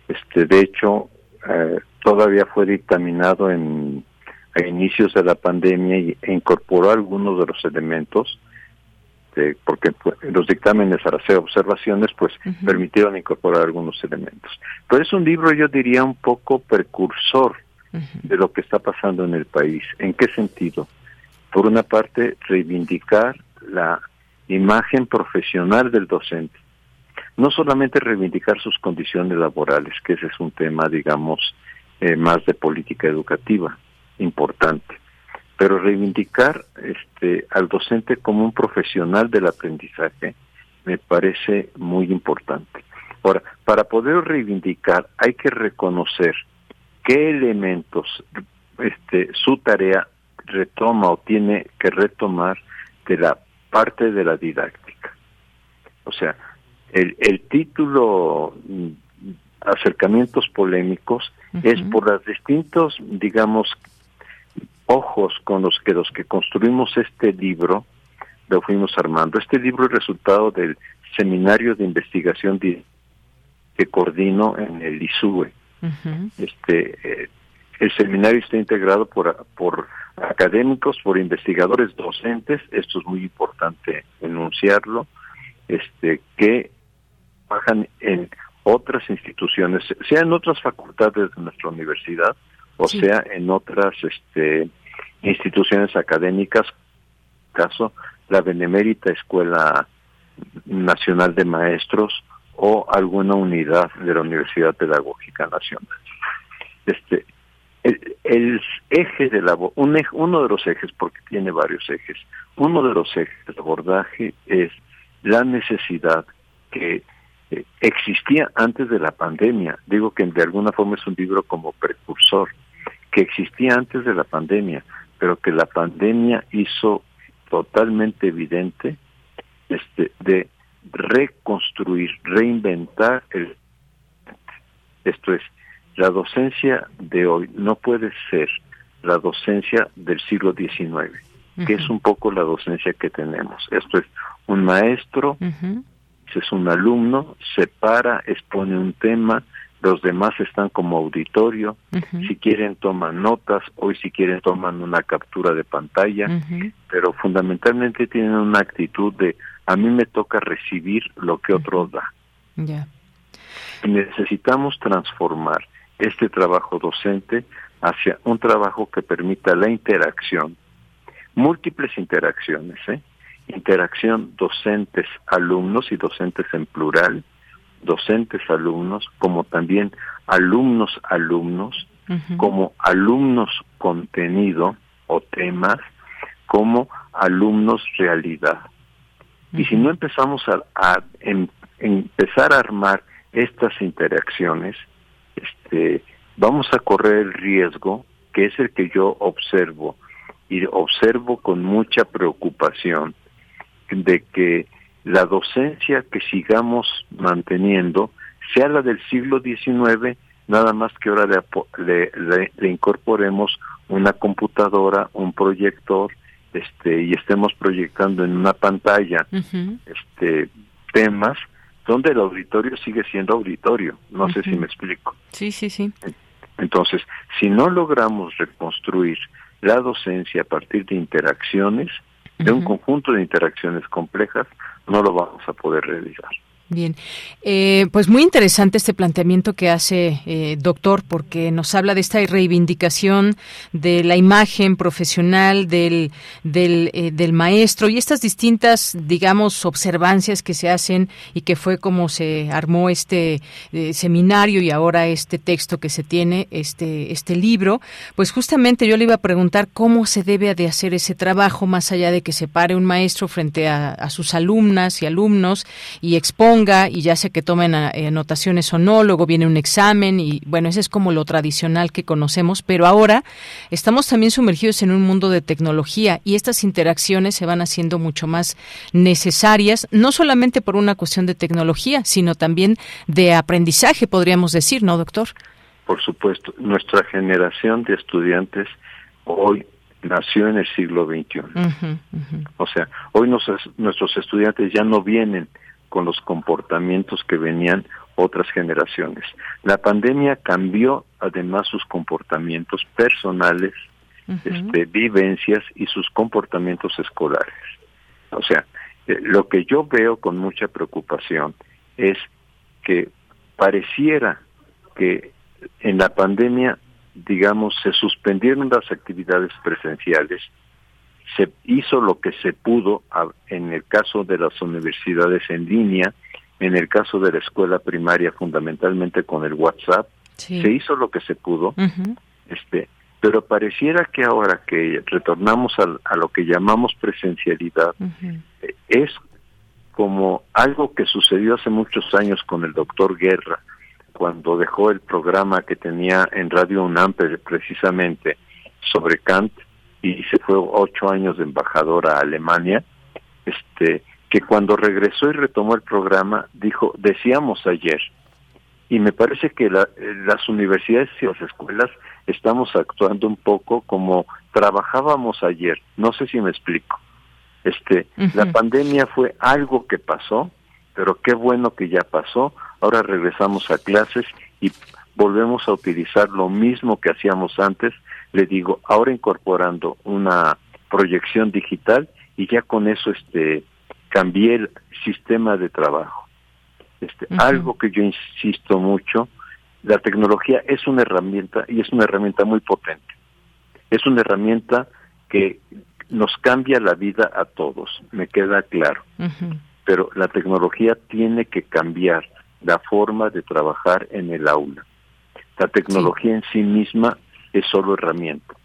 Este, de hecho, eh, todavía fue dictaminado en, a inicios de la pandemia y, e incorporó algunos de los elementos, porque los dictámenes al hacer observaciones pues permitieron incorporar algunos elementos. Pero es un libro, yo diría, un poco precursor de lo que está pasando en el país. ¿En qué sentido? Por una parte, reivindicar la imagen profesional del docente no solamente reivindicar sus condiciones laborales, que ese es un tema, digamos, eh, más de política educativa importante, pero reivindicar este, al docente como un profesional del aprendizaje me parece muy importante. Ahora, para poder reivindicar hay que reconocer qué elementos este, su tarea retoma o tiene que retomar de la parte de la didáctica. O sea, el, el título mm, acercamientos polémicos es por los distintos, digamos, ojos con los que los que construimos este libro lo fuimos armando. Este libro es resultado del seminario de investigación que coordino en el ISUE. Este eh, el seminario está integrado por por académicos, por investigadores docentes, esto es muy importante enunciarlo, este que trabajan en otras instituciones, sea en otras facultades de nuestra universidad o sea en otras este, instituciones académicas, caso la Benemérita Escuela Nacional de Maestros o alguna unidad de la Universidad Pedagógica Nacional. Este, el, eje de la un uno de los ejes porque tiene varios ejes uno de los ejes del abordaje es la necesidad que eh, existía antes de la pandemia. Digo que de alguna forma es un libro como precursor que existía antes de la pandemia pero que la pandemia hizo totalmente evidente este de reconstruir reinventar el esto es la docencia de hoy no puede ser la docencia del siglo XIX, que es un poco la docencia que tenemos. Esto es un maestro, es un alumno, se para, expone un tema, los demás están como auditorio, si quieren toman notas, hoy si quieren toman una captura de pantalla, pero fundamentalmente tienen una actitud de a mí me toca recibir lo que otro da. Necesitamos transformar este trabajo docente hacia un trabajo que permita la interacción, múltiples interacciones, ¿eh? Interacción docentes-alumnos y docentes en plural, docentes-alumnos, como también alumnos-alumnos, como alumnos-contenido o temas, como alumnos-realidad. Y si no empezamos a, em, empezar a armar estas interacciones, este, vamos a correr el riesgo, que es el que yo observo, y observo con mucha preocupación, de que la docencia que sigamos manteniendo sea la del siglo XIX, nada más que ahora le, le, incorporemos una computadora, un proyector, este, y estemos proyectando en una pantalla este, temas donde el auditorio sigue siendo auditorio. No sé si me explico. Sí, sí, sí. Entonces, si no logramos reconstruir la docencia a partir de interacciones, de un conjunto de interacciones complejas, no lo vamos a poder realizar. Bien, eh, pues muy interesante este planteamiento que hace eh, doctor, porque nos habla de esta reivindicación de la imagen profesional del del, eh, maestro y estas distintas, digamos, observancias que se hacen y que fue como se armó este seminario y ahora este texto que se tiene, este este libro. Pues justamente yo le iba a preguntar cómo se debe de hacer ese trabajo más allá de que se pare un maestro frente a, a sus alumnas y alumnos y exponga y ya sea que tomen eh, anotaciones o no, luego viene un examen y bueno, ese es como lo tradicional que conocemos, pero ahora estamos también sumergidos en un mundo de tecnología y estas interacciones se van haciendo mucho más necesarias, no solamente por una cuestión de tecnología, sino también de aprendizaje, podríamos decir, ¿no, doctor? Por supuesto, nuestra generación de estudiantes hoy nació en el siglo XXI. O sea, hoy nuestros estudiantes ya no vienen con los comportamientos que venían otras generaciones. La pandemia cambió además sus comportamientos personales, este, vivencias y sus comportamientos escolares. O sea, eh, lo que yo veo con mucha preocupación es que pareciera que en la pandemia, digamos, se suspendieron las actividades presenciales se hizo lo que se pudo en el caso de las universidades en línea, en el caso de la escuela primaria fundamentalmente con el WhatsApp, se hizo lo que se pudo, este, pero pareciera que ahora que retornamos a, lo que llamamos presencialidad, eh, es como algo que sucedió hace muchos años con el doctor Guerra, cuando dejó el programa que tenía en Radio UNAM precisamente sobre Kant, y se fue ocho años de embajador a Alemania, este, que cuando regresó y retomó el programa dijo, decíamos ayer, y me parece que las universidades y las escuelas estamos actuando un poco como trabajábamos ayer, no sé si me explico. Este, la pandemia fue algo que pasó, pero qué bueno que ya pasó. Ahora regresamos a clases y volvemos a utilizar lo mismo que hacíamos antes, le digo, ahora incorporando una proyección digital y ya con eso este cambié el sistema de trabajo. Este, algo que yo insisto mucho, la tecnología es una herramienta y es una herramienta muy potente. Es una herramienta que nos cambia la vida a todos, me queda claro. Pero la tecnología tiene que cambiar la forma de trabajar en el aula. La tecnología en sí misma es solo herramienta.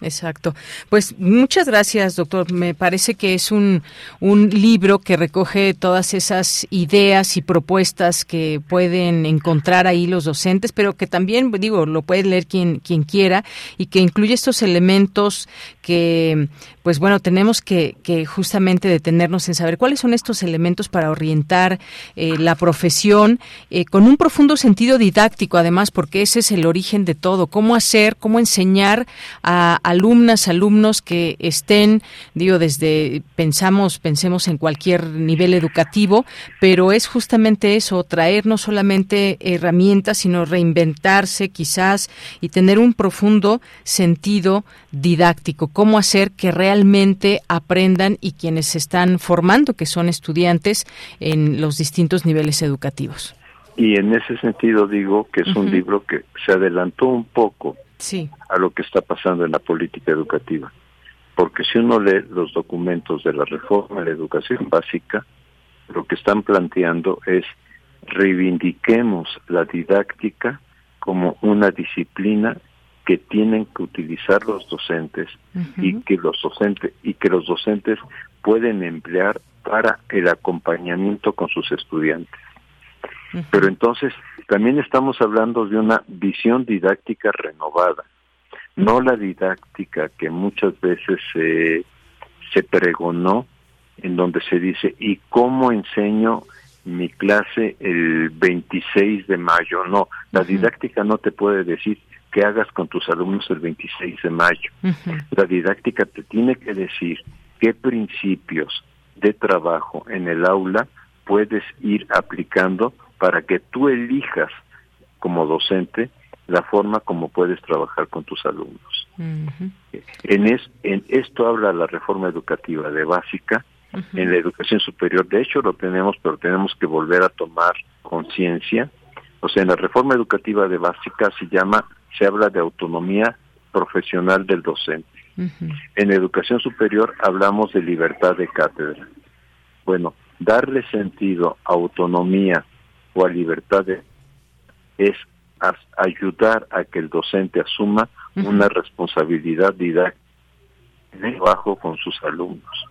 Exacto. Pues muchas gracias, doctor. Me parece que es un, un libro que recoge todas esas ideas y propuestas que pueden encontrar ahí los docentes, pero que también, digo, lo puede leer quien, quien quiera y que incluye estos elementos que, pues bueno, tenemos que, que justamente detenernos en saber cuáles son estos elementos para orientar eh, la profesión eh, con un profundo sentido didáctico, además, porque ese es el origen de todo. Cómo hacer, cómo enseñar a alumnas, alumnos que estén, digo, desde pensamos, pensemos en cualquier nivel educativo, pero es justamente eso, traer no solamente herramientas, sino reinventarse quizás y tener un profundo sentido didáctico, cómo hacer que realmente aprendan y quienes se están formando, que son estudiantes en los distintos niveles educativos. Y en ese sentido digo que es un libro que se adelantó un poco a lo que está pasando en la política educativa. Porque si uno lee los documentos de la reforma de la educación básica, lo que están planteando es reivindiquemos la didáctica como una disciplina que tienen que utilizar los docentes y que los docentes y que los docentes pueden emplear para el acompañamiento con sus estudiantes. Pero entonces también estamos hablando de una visión didáctica renovada, no la didáctica que muchas veces se, se pregonó, en donde se dice, ¿y cómo enseño mi clase el 26 de mayo? No, la didáctica no te puede decir qué hagas con tus alumnos el 26 de mayo. La didáctica te tiene que decir qué principios de trabajo en el aula puedes ir aplicando para que tú elijas como docente la forma como puedes trabajar con tus alumnos. en, es, en esto habla la reforma educativa de básica, en la educación superior, de hecho lo tenemos, pero tenemos que volver a tomar conciencia. O sea, en la reforma educativa de básica se llama, se habla de autonomía profesional del docente. En educación superior hablamos de libertad de cátedra. Bueno, darle sentido a autonomía o a libertad es ayudar a que el docente asuma una responsabilidad didáctica trabajo con sus alumnos.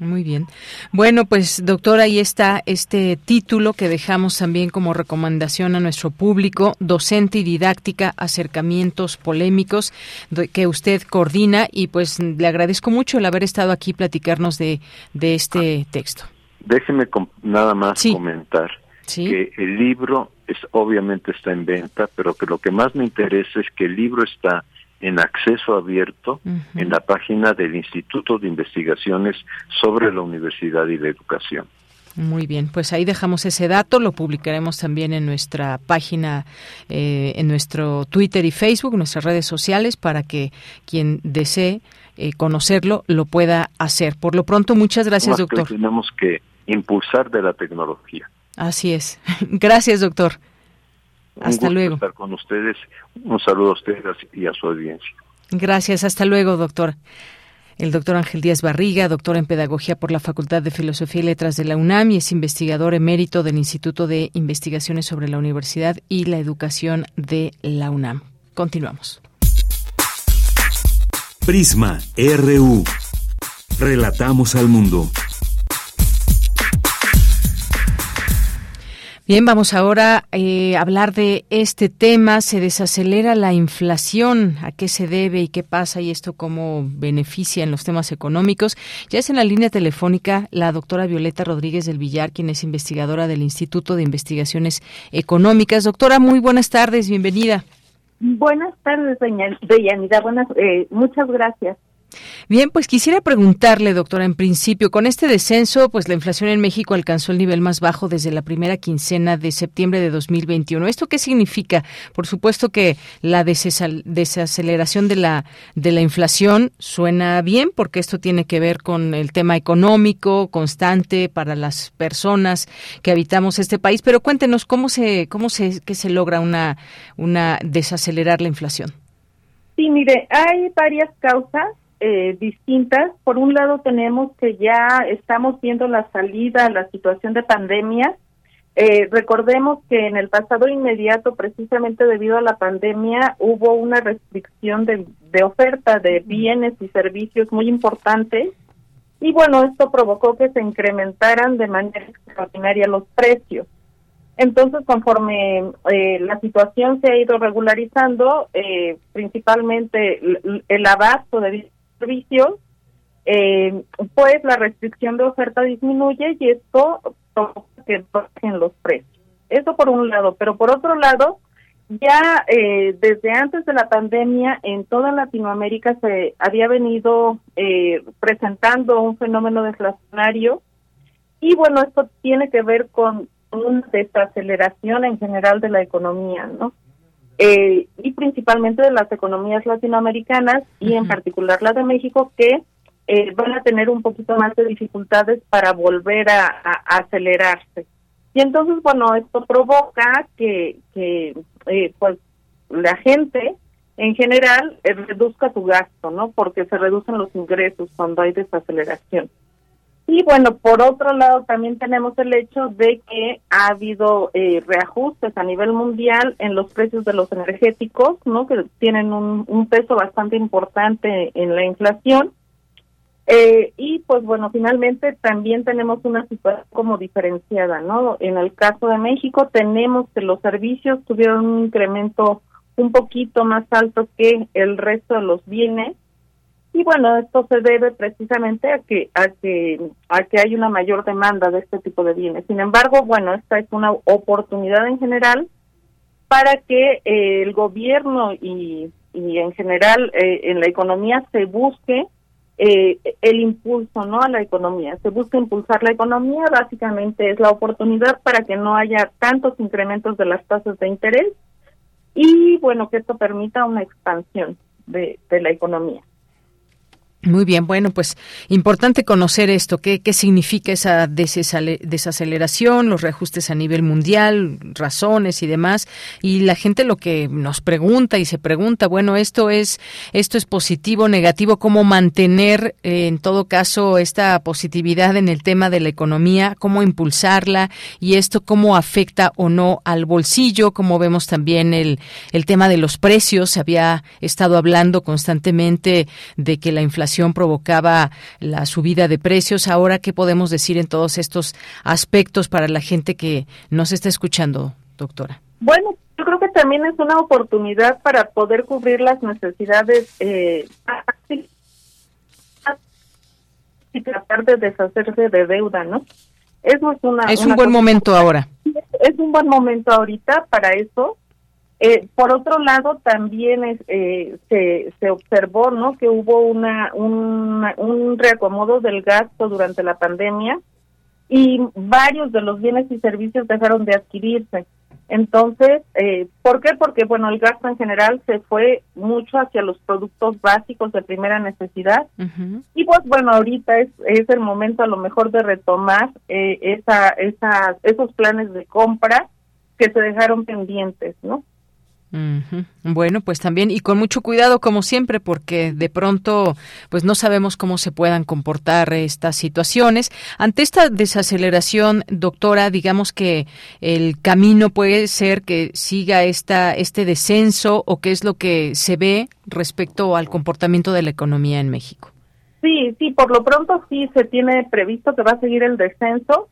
Muy bien. Bueno, pues doctor, ahí está este título que dejamos también como recomendación a nuestro público, docente y didáctica, acercamientos polémicos, que usted coordina y pues le agradezco mucho el haber estado aquí platicarnos de, de este texto. Déjeme nada más comentar que el libro es obviamente está en venta, pero que lo que más me interesa es que el libro está en acceso abierto en la página del Instituto de Investigaciones sobre la Universidad y la Educación. Muy bien, pues ahí dejamos ese dato, lo publicaremos también en nuestra página, eh, en nuestro Twitter y Facebook, nuestras redes sociales, para que quien desee eh, conocerlo lo pueda hacer. Por lo pronto, muchas gracias, doctor. tenemos que impulsar de la tecnología. Así es. Gracias, doctor. hasta luego. Estar con ustedes. Un saludo a ustedes y a su audiencia. Gracias. Hasta luego, doctor. El doctor Ángel Díaz Barriga, doctor en Pedagogía por la Facultad de Filosofía y Letras de la UNAM y es investigador emérito del Instituto de Investigaciones sobre la Universidad y la Educación de la UNAM. Continuamos. Prisma RU. Relatamos al mundo. Bien, vamos ahora eh, a hablar de este tema. Se desacelera la inflación. ¿A qué se debe y qué pasa y esto cómo beneficia en los temas económicos? Ya es en la línea telefónica la doctora Violeta Rodríguez del Villar, quien es investigadora del Instituto de Investigaciones Económicas. Doctora, muy buenas tardes. Bienvenida. Buenas tardes, doña Deyanira. Buenas, eh, muchas gracias. Bien, pues quisiera preguntarle, doctora, en principio, con este descenso, pues la inflación en México alcanzó el nivel más bajo desde la primera quincena de septiembre de 2021. ¿Esto qué significa? Por supuesto que la desaceleración de la de la inflación suena bien porque esto tiene que ver con el tema económico constante para las personas que habitamos este país, pero cuéntenos cómo se cómo se se logra una una desacelerar la inflación. Sí, mire, hay varias causas eh, distintas. Por un lado tenemos que ya estamos viendo la salida a la situación de pandemia Eh, recordemos que en el pasado inmediato, precisamente debido a la pandemia, hubo una restricción de, de oferta de bienes y servicios muy importante y bueno, esto provocó que se incrementaran de manera extraordinaria los precios. Entonces, conforme eh, la situación se ha ido regularizando, eh, principalmente el, el, abasto de servicios, eh, pues la restricción de oferta disminuye y esto provoca que bajen los precios. Eso por un lado, pero por otro lado, ya eh, desde antes de la pandemia en toda Latinoamérica se había venido eh, presentando un fenómeno deflacionario y bueno, esto tiene que ver con una desaceleración en general de la economía, ¿no? Eh, y principalmente de las economías latinoamericanas y en particular la de México que eh, van a tener un poquito más de dificultades para volver a, a, acelerarse. Y entonces, bueno, esto provoca que, que eh, pues la gente en general eh, reduzca su gasto, ¿no? Porque se reducen los ingresos cuando hay desaceleración. Y bueno, por otro lado también tenemos el hecho de que ha habido eh, reajustes a nivel mundial en los precios de los energéticos, ¿no? Que tienen un, peso bastante importante en la inflación. Eh, y pues bueno, finalmente también tenemos una situación como diferenciada, ¿no? En el caso de México tenemos que los servicios tuvieron un incremento un poquito más alto que el resto de los bienes y bueno, esto se debe precisamente a que a que a que hay una mayor demanda de este tipo de bienes. Sin embargo, bueno, esta es una oportunidad en general para que eh, el gobierno y, y en general eh, en la economía se busque eh, el impulso no a la economía. Se busca impulsar la economía, básicamente es la oportunidad para que no haya tantos incrementos de las tasas de interés y bueno, que esto permita una expansión de, de la economía. Muy bien, bueno, pues importante conocer esto, qué, qué significa esa desaceleración, los reajustes a nivel mundial, razones y demás. Y la gente lo que nos pregunta y se pregunta, bueno, esto es, esto es positivo, negativo, cómo mantener eh, en todo caso esta positividad en el tema de la economía, cómo impulsarla y esto cómo afecta o no al bolsillo, como vemos también el, el tema de los precios. Se había estado hablando constantemente de que la inflación provocaba la subida de precios. Ahora, ¿qué podemos decir en todos estos aspectos para la gente que nos está escuchando, doctora? Bueno, yo creo que también es una oportunidad para poder cubrir las necesidades eh, y tratar de deshacerse de deuda, ¿no? Eso es una. Es un buen momento ahora. Es un buen momento ahorita para eso eh, por otro lado, también es, eh, se, se observó ¿no? que hubo una, un reacomodo del gasto durante la pandemia y varios de los bienes y servicios dejaron de adquirirse. Entonces, eh, ¿por qué? Porque, bueno, el gasto en general se fue mucho hacia los productos básicos de primera necesidad. Y pues, bueno, ahorita es, es el momento a lo mejor de retomar eh, esa, esa, esos planes de compra que se dejaron pendientes, ¿no? Bueno, pues también y con mucho cuidado como siempre porque de pronto pues no sabemos cómo se puedan comportar estas situaciones. Ante esta desaceleración, doctora, digamos que el camino puede ser que siga esta este descenso o qué es lo que se ve respecto al comportamiento de la economía en México. Sí, sí, por lo pronto sí se tiene previsto que va a seguir el descenso.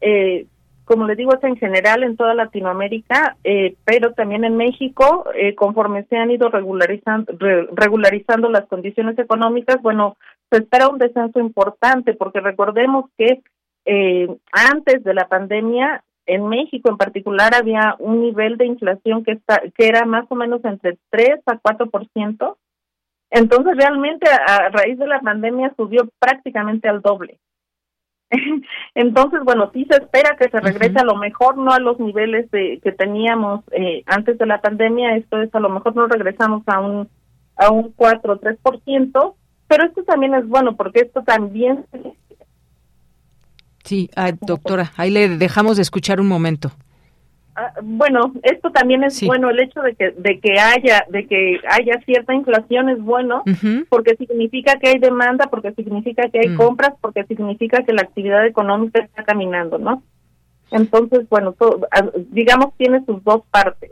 Eh, como les digo, es en general en toda Latinoamérica, eh, pero también en México, eh, conforme se han ido regularizando, regularizando las condiciones económicas, bueno, se espera un descenso importante, porque recordemos que eh, antes de la pandemia, en México en particular, había un nivel de inflación que, está, que era más o menos entre 3 a 4%. Entonces, realmente, a raíz de la pandemia subió prácticamente al doble. Entonces, bueno, sí se espera que se regrese a lo mejor no a los niveles de, que teníamos eh, antes de la pandemia, esto es a lo mejor no regresamos a un a un 4 o 3%, pero esto también es bueno porque esto también Sí, doctora, ahí le dejamos de escuchar un momento. Ah, bueno, esto también es bueno el hecho de que de que haya de que haya cierta inflación es bueno porque significa que hay demanda, porque significa que hay mm. compras, porque significa que la actividad económica está caminando, ¿no? Entonces, bueno, digamos tiene sus dos partes.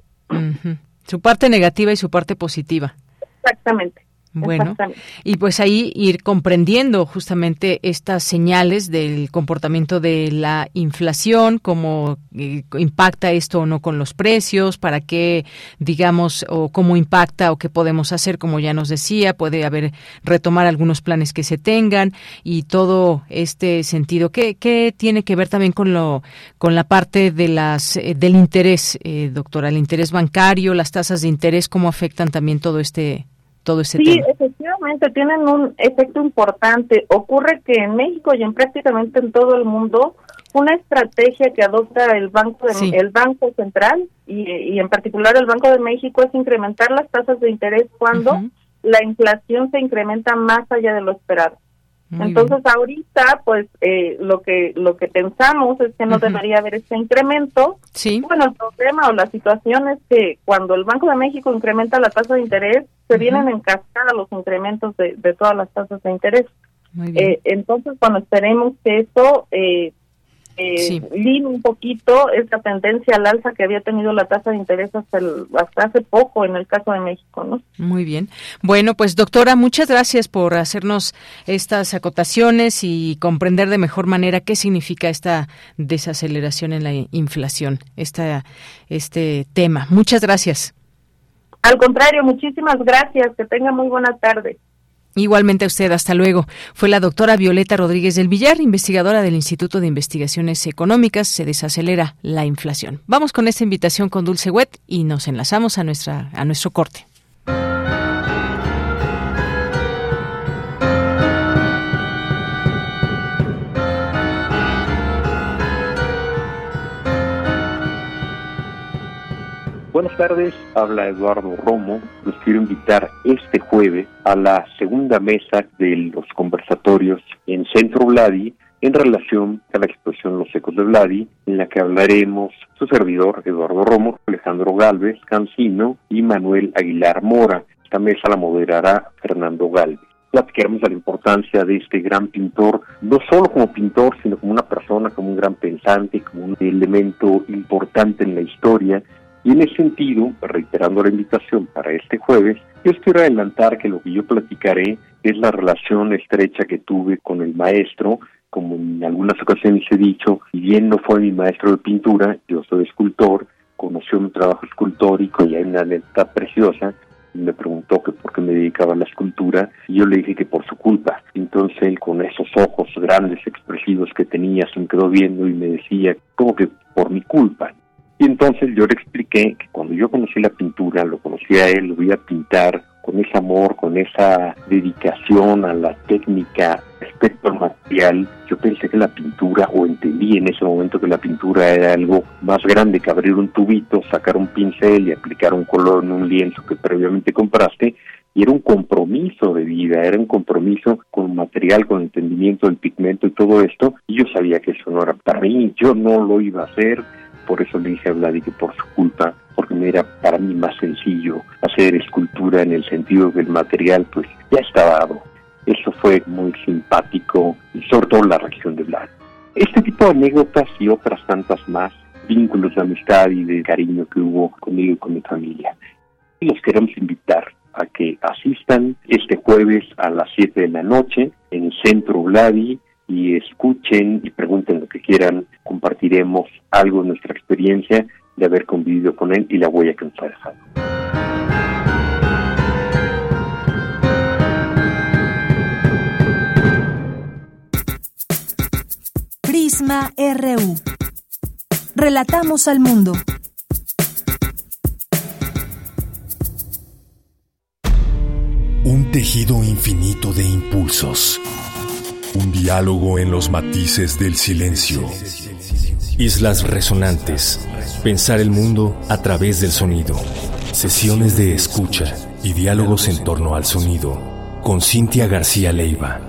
Su parte negativa y su parte positiva. Exactamente. Bueno, y pues ahí ir comprendiendo justamente estas señales del comportamiento de la inflación, cómo eh, impacta esto o no con los precios, para qué, digamos, o cómo impacta o qué podemos hacer, como ya nos decía, puede haber retomar algunos planes que se tengan y todo este sentido. ¿Qué, qué tiene que ver también con lo con la parte de las eh, del interés, eh, doctora, el interés bancario, las tasas de interés, cómo afectan también todo este todo ese sí, efectivamente, tienen un efecto importante. Ocurre que en México y en prácticamente en todo el mundo, una estrategia que adopta el Banco, el banco Central y, en particular el Banco de México es incrementar las tasas de interés cuando la inflación se incrementa más allá de lo esperado. Entonces ahorita pues eh, lo que lo que pensamos es que no debería haber este incremento. Sí. Bueno, el problema o la situación es que cuando el Banco de México incrementa la tasa de interés, se vienen en cascada los incrementos de, de todas las tasas de interés. Eh, entonces, cuando esperemos que eso eh, eh, un poquito esta tendencia al alza que había tenido la tasa de interés hasta, hasta hace poco en el caso de México, ¿no? Muy bien. Bueno, pues doctora, muchas gracias por hacernos estas acotaciones y comprender de mejor manera qué significa esta desaceleración en la inflación, esta, este tema. Muchas gracias. Al contrario, muchísimas gracias. Que tenga muy buena tarde. Igualmente a usted, hasta luego. Fue la doctora Violeta Rodríguez del Villar, investigadora del Instituto de Investigaciones Económicas. Se desacelera la inflación. Vamos con esta invitación con Dulce Wet y nos enlazamos a, nuestra, a nuestro corte. Buenas tardes, habla Eduardo Romo. Los quiero invitar este jueves a la segunda mesa de los conversatorios en Centro Vladi en relación a la exposición Los Ecos de Vladi, en la que hablaremos su servidor Eduardo Romo, Alejandro Galvez Cancino y Manuel Aguilar Mora. Esta mesa la moderará Fernando Galvez platicaremos de la importancia de este gran pintor, no solo como pintor, sino como una persona, como un gran pensante, como un elemento importante en la historia y en ese sentido, reiterando la invitación para este jueves, yo quiero adelantar que lo que yo platicaré es la relación estrecha que tuve con el maestro, como en algunas ocasiones he dicho, si bien no fue mi maestro de pintura, yo soy escultor, conoció mi trabajo escultórico y hay una anécdota preciosa, me preguntó que por qué me dedicaba a la escultura y yo le dije que por su culpa. Entonces él con esos ojos grandes, expresivos que tenía, se me quedó viendo y me decía, como que por mi culpa. Y entonces yo le expliqué que cuando yo conocí la pintura, lo conocí a él, lo vi a pintar con ese amor, con esa dedicación a la técnica respecto al material, yo pensé que la pintura, o entendí en ese momento que la pintura era algo más grande que abrir un tubito, sacar un pincel y aplicar un color en un lienzo que previamente compraste, y era un compromiso de vida, era un compromiso con material, con entendimiento del pigmento y todo esto, y yo sabía que eso no era para mí, yo no lo iba a hacer, por eso le dije a Vladi que por su culpa, porque me era para mí más sencillo hacer escultura en el sentido del material, pues ya estaba dado. Eso fue muy simpático y sobre todo la reacción de Vlad. Este tipo de anécdotas y otras tantas más, vínculos de amistad y de cariño que hubo conmigo y con mi familia. Y los queremos invitar a que asistan este jueves a las 7 de la noche en Centro Vladi y escuchen y pregunten lo que quieran. Compartiremos algo de nuestra experiencia de haber convivido con él y la huella que nos ha dejado. Prisma RU. Relatamos al mundo. Un tejido infinito de impulsos un diálogo en los matices del silencio. Islas Resonantes. Pensar el mundo a través del sonido. Sesiones de escucha y diálogos en torno al sonido. Con Cintia García Leiva.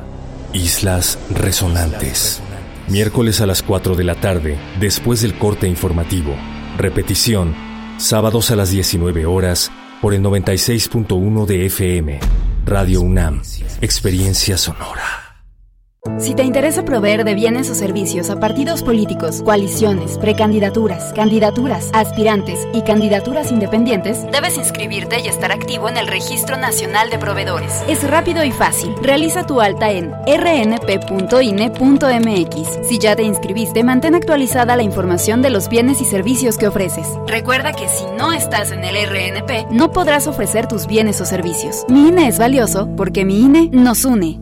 Islas Resonantes. Miércoles a las 4 de la tarde, después del corte informativo. Repetición. Sábados a las 19 horas por el 96.1 de FM. Radio UNAM. Experiencia sonora. Si te interesa proveer de bienes o servicios a partidos políticos, coaliciones, precandidaturas, candidaturas, aspirantes y candidaturas independientes, debes inscribirte y estar activo en el Registro Nacional de Proveedores. Es rápido y fácil. Realiza tu alta en rnp.ine.mx. Si ya te inscribiste, mantén actualizada la información de los bienes y servicios que ofreces. Recuerda que si no estás en el RNP, no podrás ofrecer tus bienes o servicios. Mi INE es valioso porque mi INE nos une.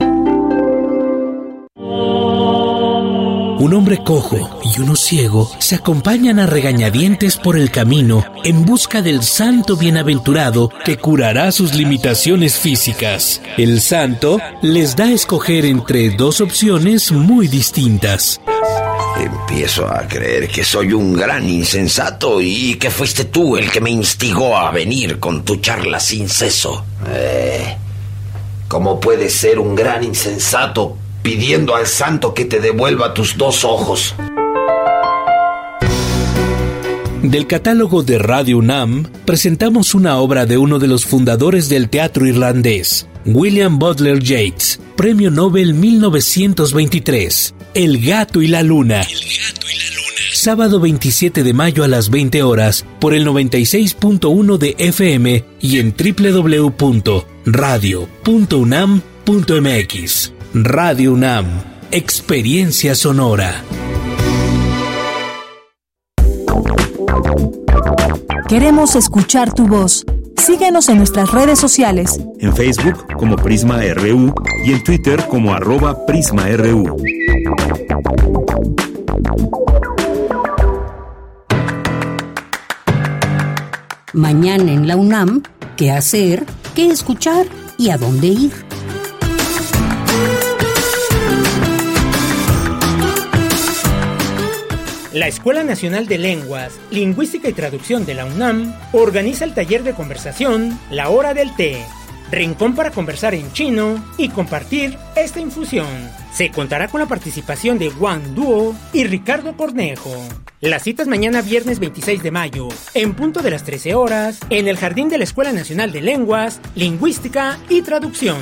Un hombre cojo y uno ciego se acompañan a regañadientes por el camino en busca del santo bienaventurado que curará sus limitaciones físicas. El santo les da a escoger entre dos opciones muy distintas. Empiezo a creer que soy un gran insensato y que fuiste tú el que me instigó a venir con tu charla sin ceso. Eh, ¿Cómo puedes ser un gran insensato pidiendo al santo que te devuelva tus dos ojos. Del catálogo de Radio UNAM presentamos una obra de uno de los fundadores del teatro irlandés, William Butler Yeats, Premio Nobel 1923, El gato y la luna. Sábado 27 de mayo a las 20 horas por el 96.1 de FM y en www.radio.unam.mx. Radio UNAM, Experiencia Sonora. Queremos escuchar tu voz. Síguenos en nuestras redes sociales. En Facebook como Prisma RU y en Twitter como arroba PrismaRU. Mañana en la UNAM, ¿qué hacer? ¿Qué escuchar? ¿Y a dónde ir? La Escuela Nacional de Lenguas, Lingüística y Traducción de la UNAM organiza el taller de conversación La Hora del Té, rincón para conversar en chino y compartir esta infusión. Se contará con la participación de Juan Duo y Ricardo Cornejo. Las citas mañana viernes 26 de mayo, en punto de las 13 horas, en el Jardín de la Escuela Nacional de Lenguas, Lingüística y Traducción.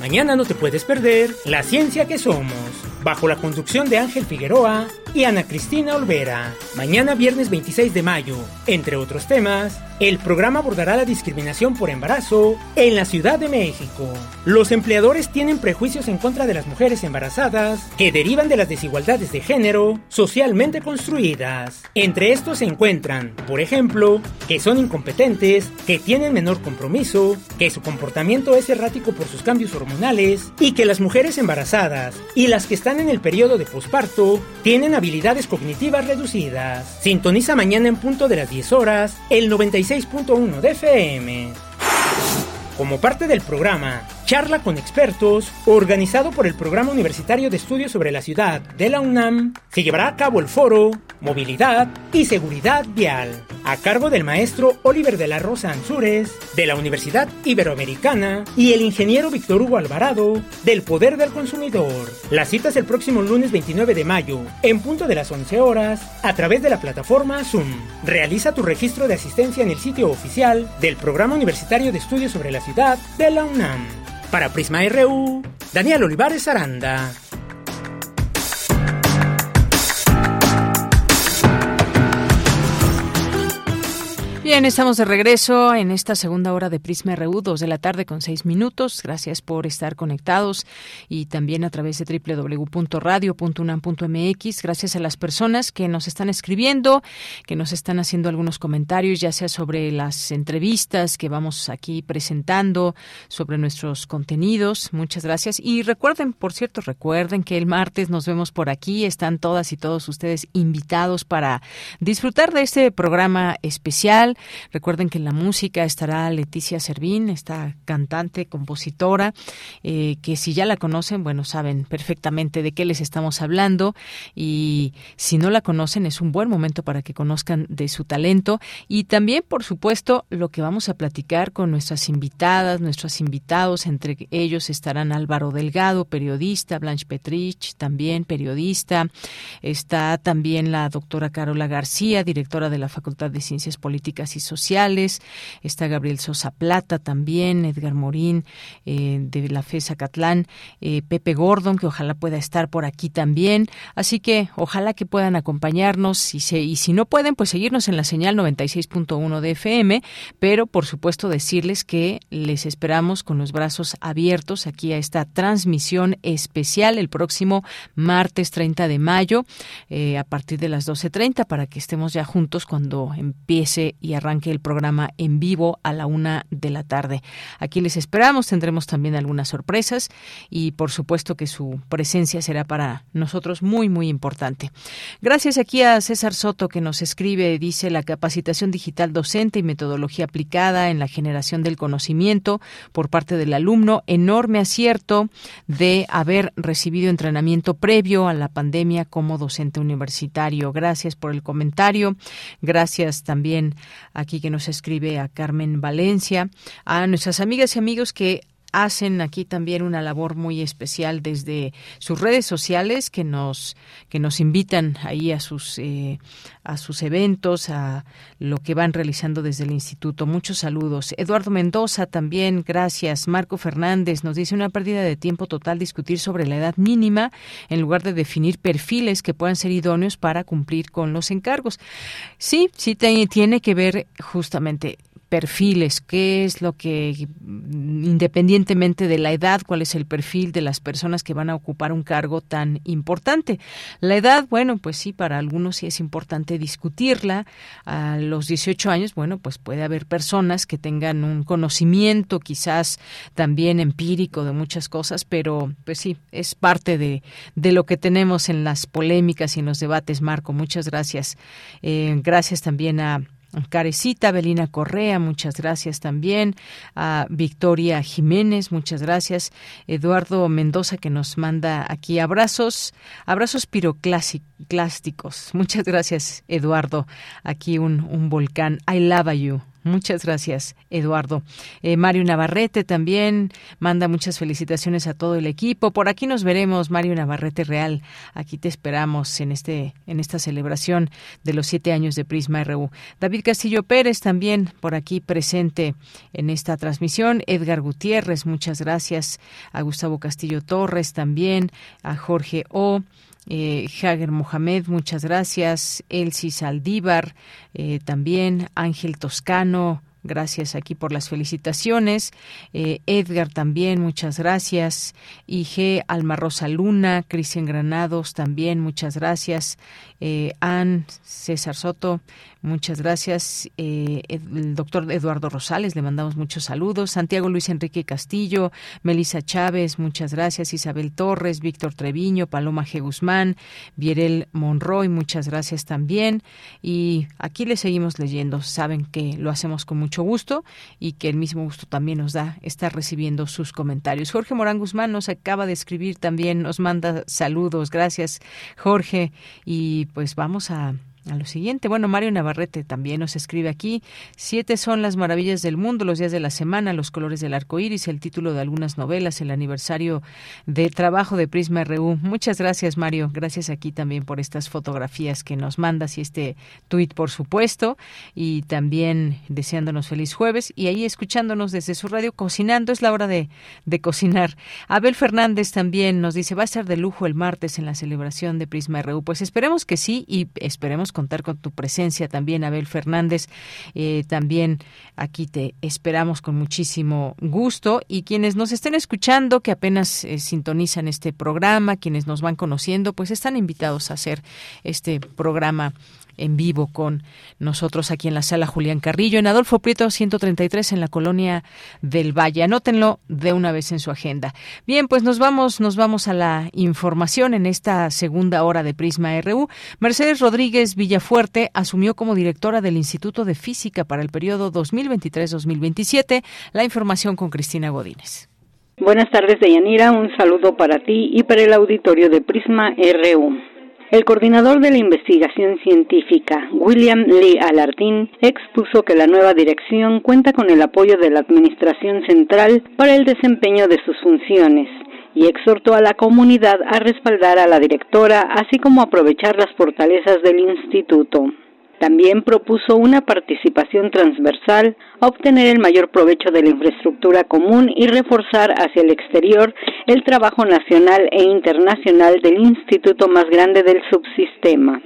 Mañana no te puedes perder La Ciencia que Somos bajo la conducción de Ángel Figueroa y Ana Cristina Olvera. Mañana viernes 26 de mayo, entre otros temas, el programa abordará la discriminación por embarazo en la Ciudad de México. Los empleadores tienen prejuicios en contra de las mujeres embarazadas que derivan de las desigualdades de género socialmente construidas. Entre estos se encuentran, por ejemplo, que son incompetentes, que tienen menor compromiso, que su comportamiento es errático por sus cambios hormonales y que las mujeres embarazadas y las que están en el periodo de posparto tienen habilidades cognitivas reducidas. Sintoniza mañana en punto de las 10 horas el 96.1 de FM. Como parte del programa Charla con expertos, organizado por el Programa Universitario de Estudios sobre la Ciudad de la UNAM, se llevará a cabo el foro Movilidad y Seguridad Vial, a cargo del maestro Oliver de la Rosa Ansúrez, de la Universidad Iberoamericana, y el ingeniero Víctor Hugo Alvarado, del Poder del Consumidor. La cita es el próximo lunes 29 de mayo, en punto de las 11 horas, a través de la plataforma Zoom. Realiza tu registro de asistencia en el sitio oficial del Programa Universitario de Estudios sobre la Ciudad de la UNAM. Para Prisma RU, Daniel Olivares Aranda. Bien, estamos de regreso en esta segunda hora de Prisma RU, dos de la tarde con seis minutos. Gracias por estar conectados y también a través de www.radio.unam.mx. Gracias a las personas que nos están escribiendo, que nos están haciendo algunos comentarios, ya sea sobre las entrevistas que vamos aquí presentando, sobre nuestros contenidos. Muchas gracias. Y recuerden, por cierto, recuerden que el martes nos vemos por aquí. Están todas y todos ustedes invitados para disfrutar de este programa especial Recuerden que en la música estará Leticia Servín, esta cantante, compositora, eh, que si ya la conocen, bueno, saben perfectamente de qué les estamos hablando. Y si no la conocen es un buen momento para que conozcan de su talento. Y también, por supuesto, lo que vamos a platicar con nuestras invitadas, nuestros invitados, entre ellos estarán Álvaro Delgado, periodista, Blanche Petrich, también periodista, está también la doctora Carola García, directora de la Facultad de Ciencias Políticas y Sociales, está Gabriel Sosa Plata también, Edgar Morín eh, de la FESA Catlán, eh, Pepe Gordon, que ojalá pueda estar por aquí también. Así que ojalá que puedan acompañarnos. Y, y si no pueden, pues seguirnos en la señal 96.1 de FM, pero por supuesto decirles que les esperamos con los brazos abiertos aquí a esta transmisión especial el próximo martes 30 de mayo eh, a partir de las 12.30 para que estemos ya juntos cuando empiece y arranque el programa en vivo a la una de la tarde. Aquí les esperamos, tendremos también algunas sorpresas y por supuesto que su presencia será para nosotros muy, muy importante. Gracias aquí a César Soto que nos escribe, dice la capacitación digital docente y metodología aplicada en la generación del conocimiento por parte del alumno, enorme acierto de haber recibido entrenamiento previo a la pandemia como docente universitario. Gracias por el comentario. Gracias también aquí que nos escribe a Carmen Valencia, a nuestras amigas y amigos que hacen aquí también una labor muy especial desde sus redes sociales que nos que nos invitan ahí a sus eh, a sus eventos a lo que van realizando desde el instituto. Muchos saludos. Eduardo Mendoza también gracias. Marco Fernández nos dice una pérdida de tiempo total discutir sobre la edad mínima en lugar de definir perfiles que puedan ser idóneos para cumplir con los encargos. Sí sí tiene que ver justamente perfiles, qué es lo que, independientemente de la edad, cuál es el perfil de las personas que van a ocupar un cargo tan importante. La edad, bueno, pues sí, para algunos sí es importante discutirla. A los 18 años, bueno, pues puede haber personas que tengan un conocimiento quizás también empírico de muchas cosas, pero pues sí, es parte de, de lo que tenemos en las polémicas y en los debates, Marco. Muchas gracias. Eh, gracias también a Carecita, Belina Correa, muchas gracias también. A Victoria Jiménez, muchas gracias. Eduardo Mendoza, que nos manda aquí abrazos, abrazos piroclásticos. Muchas gracias, Eduardo. Aquí un, un volcán. I love you. Muchas gracias, Eduardo. Eh, Mario Navarrete también manda muchas felicitaciones a todo el equipo. Por aquí nos veremos, Mario Navarrete Real. Aquí te esperamos en este en esta celebración de los siete años de Prisma RU. David Castillo Pérez también por aquí presente en esta transmisión. Edgar Gutiérrez, muchas gracias. A Gustavo Castillo Torres también. A Jorge O. Eh, Hager Mohamed, muchas gracias. Elsie Saldívar, eh, también Ángel Toscano, Gracias aquí por las felicitaciones. Eh, Edgar también, muchas gracias. IG Alma Rosa Luna, Cristian Granados también, muchas gracias. Eh, Ann César Soto, muchas gracias. Eh, el doctor Eduardo Rosales, le mandamos muchos saludos. Santiago Luis Enrique Castillo, Melisa Chávez, muchas gracias. Isabel Torres, Víctor Treviño, Paloma G. Guzmán, Vierel Monroy, muchas gracias también. Y aquí le seguimos leyendo. Saben que lo hacemos con mucho gusto y que el mismo gusto también nos da estar recibiendo sus comentarios. Jorge Morán Guzmán nos acaba de escribir también, nos manda saludos. Gracias, Jorge. Y pues vamos a a lo siguiente. Bueno, Mario Navarrete también nos escribe aquí. Siete son las maravillas del mundo, los días de la semana, los colores del arco iris, el título de algunas novelas, el aniversario de trabajo de Prisma RU. Muchas gracias, Mario. Gracias aquí también por estas fotografías que nos mandas y este tuit, por supuesto. Y también deseándonos feliz jueves y ahí escuchándonos desde su radio cocinando. Es la hora de, de cocinar. Abel Fernández también nos dice, va a ser de lujo el martes en la celebración de Prisma RU. Pues esperemos que sí y esperemos contar con tu presencia también, Abel Fernández. Eh, también aquí te esperamos con muchísimo gusto. Y quienes nos estén escuchando, que apenas eh, sintonizan este programa, quienes nos van conociendo, pues están invitados a hacer este programa en vivo con nosotros aquí en la sala Julián Carrillo, en Adolfo Prieto 133 en la colonia del Valle. Anótenlo de una vez en su agenda. Bien, pues nos vamos, nos vamos a la información en esta segunda hora de Prisma RU. Mercedes Rodríguez Villafuerte asumió como directora del Instituto de Física para el periodo 2023-2027. La información con Cristina Godínez. Buenas tardes, Deyanira. Un saludo para ti y para el auditorio de Prisma RU. El coordinador de la investigación científica, William Lee Alardín, expuso que la nueva dirección cuenta con el apoyo de la Administración Central para el desempeño de sus funciones y exhortó a la comunidad a respaldar a la directora, así como aprovechar las fortalezas del instituto. También propuso una participación transversal, obtener el mayor provecho de la infraestructura común y reforzar hacia el exterior el trabajo nacional e internacional del instituto más grande del subsistema.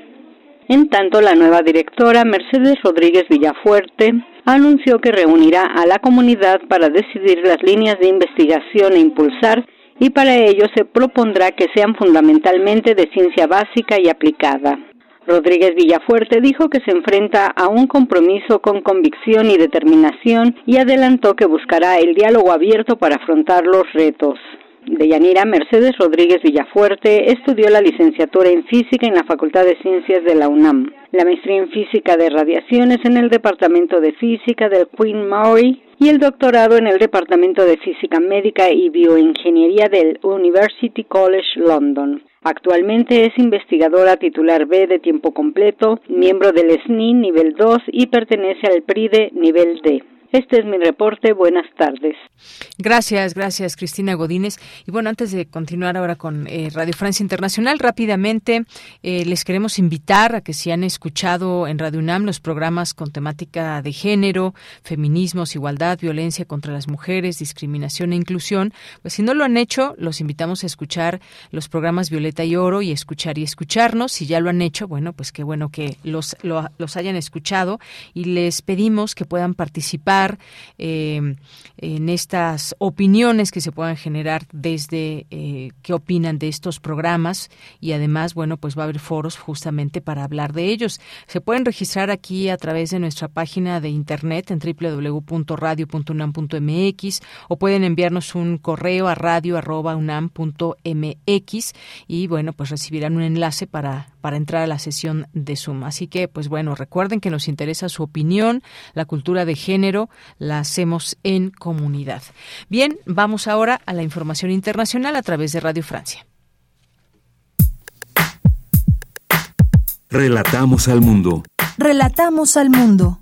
En tanto, la nueva directora, Mercedes Rodríguez Villafuerte, anunció que reunirá a la comunidad para decidir las líneas de investigación e impulsar y para ello se propondrá que sean fundamentalmente de ciencia básica y aplicada. Rodríguez Villafuerte dijo que se enfrenta a un compromiso con convicción y determinación y adelantó que buscará el diálogo abierto para afrontar los retos. Deyanira Mercedes Rodríguez Villafuerte estudió la licenciatura en física en la Facultad de Ciencias de la UNAM, la maestría en física de radiaciones en el Departamento de Física del Queen Mary y el doctorado en el Departamento de Física Médica y Bioingeniería del University College London. Actualmente es investigadora titular B de tiempo completo, miembro del SNI nivel 2 y pertenece al PRIDE nivel D. Este es mi reporte. Buenas tardes. Gracias, gracias Cristina Godínez. Y bueno, antes de continuar ahora con eh, Radio Francia Internacional, rápidamente eh, les queremos invitar a que si han escuchado en Radio UNAM los programas con temática de género, feminismos, igualdad, violencia contra las mujeres, discriminación e inclusión, pues si no lo han hecho, los invitamos a escuchar los programas Violeta y Oro y escuchar y escucharnos. Si ya lo han hecho, bueno, pues qué bueno que los, los hayan escuchado y les pedimos que puedan participar eh, en estas opiniones que se puedan generar desde eh, qué opinan de estos programas y además, bueno, pues va a haber foros justamente para hablar de ellos. Se pueden registrar aquí a través de nuestra página de internet en www.radio.unam.mx o pueden enviarnos un correo a radio.unam.mx y bueno, pues recibirán un enlace para para entrar a la sesión de Zoom. Así que, pues bueno, recuerden que nos interesa su opinión, la cultura de género, la hacemos en comunidad. Bien, vamos ahora a la información internacional a través de Radio Francia. Relatamos al mundo. Relatamos al mundo.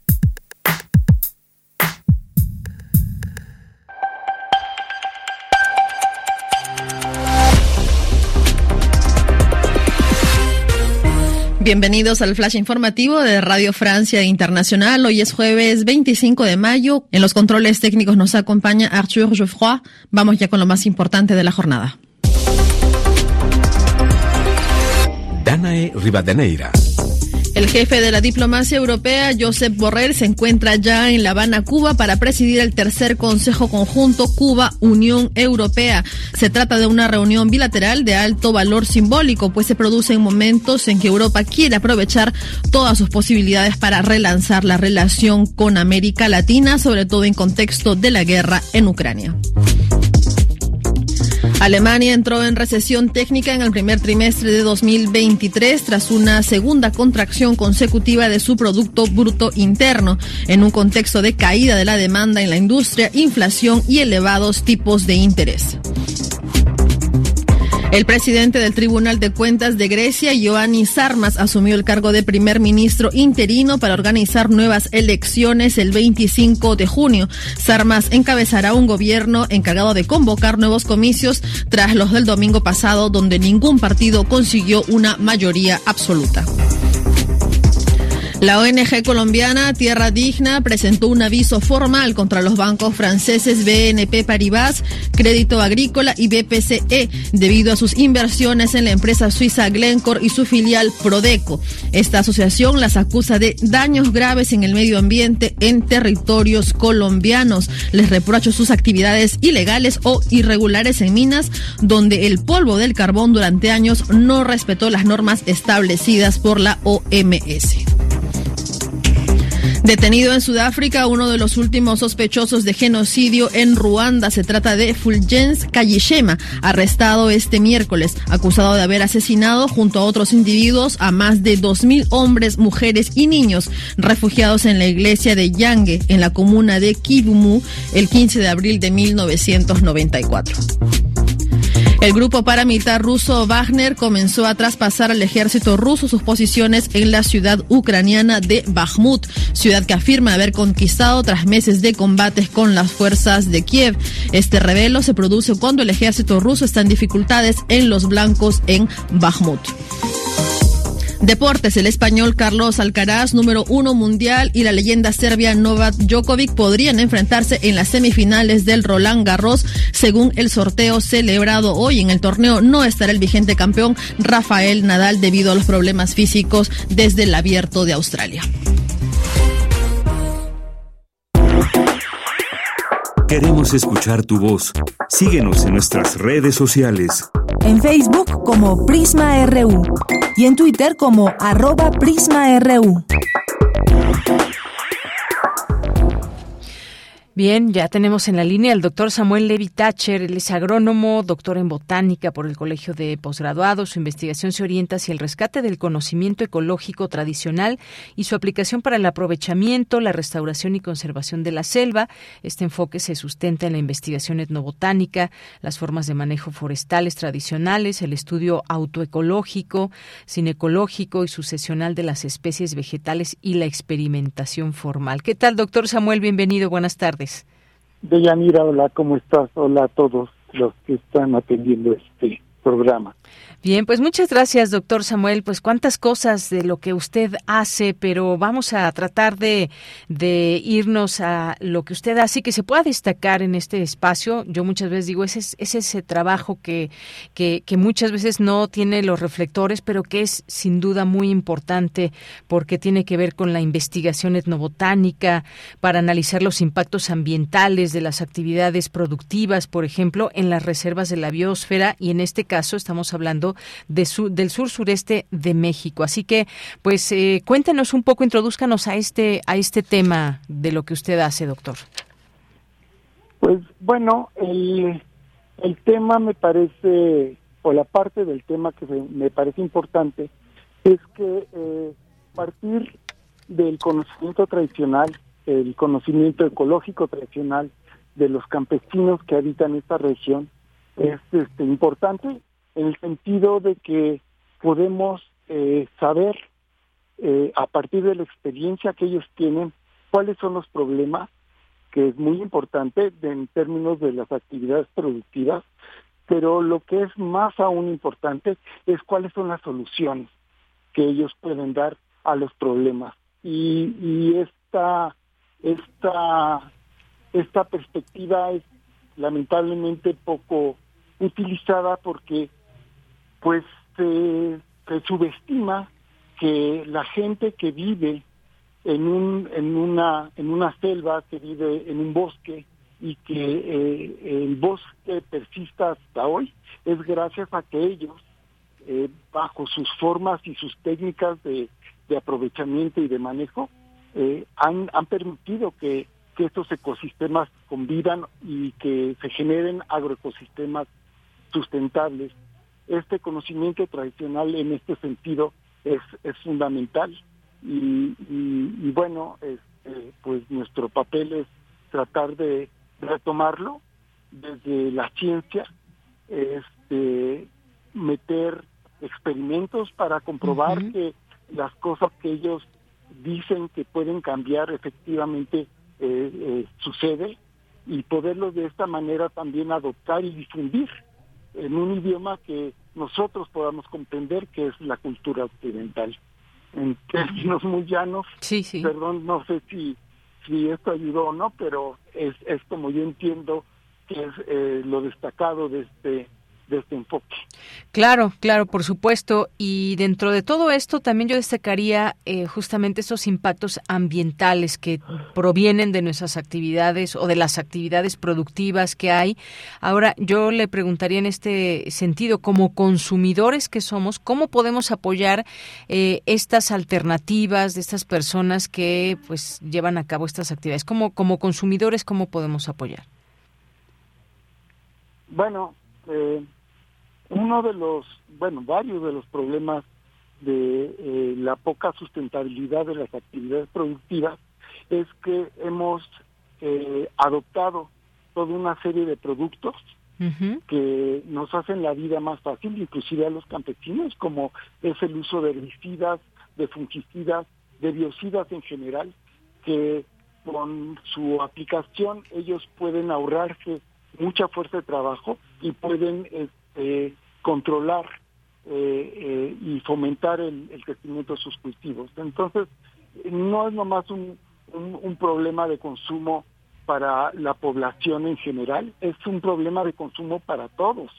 Bienvenidos al flash informativo de Radio Francia Internacional. Hoy es jueves 25 de mayo. En los controles técnicos nos acompaña Arthur Geoffroy. Vamos ya con lo más importante de la jornada. Danae Rivadeneira. El jefe de la diplomacia europea, Josep Borrell, se encuentra ya en La Habana, Cuba, para presidir el tercer Consejo Conjunto Cuba-Unión Europea. Se trata de una reunión bilateral de alto valor simbólico, pues se produce en momentos en que Europa quiere aprovechar todas sus posibilidades para relanzar la relación con América Latina, sobre todo en contexto de la guerra en Ucrania. Alemania entró en recesión técnica en el primer trimestre de 2023 tras una segunda contracción consecutiva de su Producto Bruto Interno, en un contexto de caída de la demanda en la industria, inflación y elevados tipos de interés. El presidente del Tribunal de Cuentas de Grecia, Ioannis Sarmas, asumió el cargo de primer ministro interino para organizar nuevas elecciones el 25 de junio. Sarmas encabezará un gobierno encargado de convocar nuevos comicios tras los del domingo pasado, donde ningún partido consiguió una mayoría absoluta. La ONG colombiana Tierra Digna presentó un aviso formal contra los bancos franceses BNP Paribas, Crédito Agrícola y BPCE debido a sus inversiones en la empresa suiza Glencore y su filial Prodeco. Esta asociación las acusa de daños graves en el medio ambiente en territorios colombianos. Les reprocha sus actividades ilegales o irregulares en minas, donde el polvo del carbón durante años no respetó las normas establecidas por la OMS. Detenido en Sudáfrica, uno de los últimos sospechosos de genocidio en Ruanda. Se trata de Fulgence Kayishema, arrestado este miércoles, acusado de haber asesinado junto a otros individuos a más de 2.000 hombres, mujeres y niños refugiados en la iglesia de Yange, en la comuna de Kibumu, el 15 de abril de 1994. El grupo paramilitar ruso Wagner comenzó a traspasar al ejército ruso sus posiciones en la ciudad ucraniana de Bakhmut, ciudad que afirma haber conquistado tras meses de combates con las fuerzas de Kiev. Este revelo se produce cuando el ejército ruso está en dificultades en los blancos en Bakhmut. Deportes, el español Carlos Alcaraz, número uno mundial, y la leyenda serbia Novak Djokovic podrían enfrentarse en las semifinales del Roland Garros. Según el sorteo celebrado hoy en el torneo, no estará el vigente campeón Rafael Nadal debido a los problemas físicos desde el abierto de Australia. Queremos escuchar tu voz. Síguenos en nuestras redes sociales. En Facebook como Prisma RU y en Twitter como arroba PrismaRU. Bien, ya tenemos en la línea al doctor Samuel Levi Thatcher, él es agrónomo, doctor en botánica por el Colegio de Posgraduados. Su investigación se orienta hacia el rescate del conocimiento ecológico tradicional y su aplicación para el aprovechamiento, la restauración y conservación de la selva. Este enfoque se sustenta en la investigación etnobotánica, las formas de manejo forestales tradicionales, el estudio autoecológico, cinecológico y sucesional de las especies vegetales y la experimentación formal. ¿Qué tal, doctor Samuel? Bienvenido, buenas tardes. Deyanira, hola, ¿cómo estás? Hola a todos los que están atendiendo este programa. Bien, pues muchas gracias, doctor Samuel. Pues cuántas cosas de lo que usted hace, pero vamos a tratar de, de irnos a lo que usted hace y que se pueda destacar en este espacio. Yo muchas veces digo, ese es, ese trabajo que, que, que muchas veces no tiene los reflectores, pero que es sin duda muy importante porque tiene que ver con la investigación etnobotánica para analizar los impactos ambientales de las actividades productivas, por ejemplo, en las reservas de la biosfera y en este caso estamos hablando de del sur sureste de México. Así que, pues, eh, cuéntenos un poco, introduzcanos a este a este tema de lo que usted hace, doctor. Pues bueno, el, el tema me parece, o la parte del tema que me parece importante, es que eh, partir del conocimiento tradicional, el conocimiento ecológico tradicional de los campesinos que habitan esta región, es este, importante en el sentido de que podemos eh, saber eh, a partir de la experiencia que ellos tienen cuáles son los problemas, que es muy importante en términos de las actividades productivas, pero lo que es más aún importante es cuáles son las soluciones que ellos pueden dar a los problemas. Y, y esta, esta, esta perspectiva es lamentablemente poco utilizada porque pues se, subestima que la gente que vive en un en una en una selva que vive en un bosque y que eh, el bosque persista hasta hoy es gracias a que ellos eh, bajo sus formas y sus técnicas de, aprovechamiento y de manejo eh, han, han permitido que, que estos ecosistemas convivan y que se generen agroecosistemas sustentables este conocimiento tradicional en este sentido es, es fundamental. Y, y, bueno, este, pues nuestro papel es tratar de retomarlo desde la ciencia, este, meter experimentos para comprobar que las cosas que ellos dicen que pueden cambiar efectivamente eh, eh, sucede y poderlo de esta manera también adoptar y difundir en un idioma que nosotros podamos comprender que es la cultura occidental. En términos muy llanos, perdón, no sé si, si esto ayudó o no, pero es, es como yo entiendo que es eh, lo destacado de este de este enfoque. Claro, claro, por supuesto. Y dentro de todo esto también yo destacaría eh, justamente esos impactos ambientales que provienen de nuestras actividades o de las actividades productivas que hay. Ahora, yo le preguntaría en este sentido, como consumidores que somos, ¿cómo podemos apoyar eh, estas alternativas de estas personas que pues llevan a cabo estas actividades? Como, como consumidores, ¿cómo podemos apoyar? Bueno, eh, uno de los, bueno, varios de los problemas de eh, la poca sustentabilidad de las actividades productivas es que hemos eh, adoptado toda una serie de productos que nos hacen la vida más fácil, inclusive a los campesinos, como es el uso de herbicidas, de fungicidas, de biocidas en general, que con su aplicación ellos pueden ahorrarse mucha fuerza de trabajo y pueden este, controlar eh, y fomentar el, crecimiento de sus cultivos. Entonces, no es nomás un, un, problema de consumo para la población en general, es un problema de consumo para todos.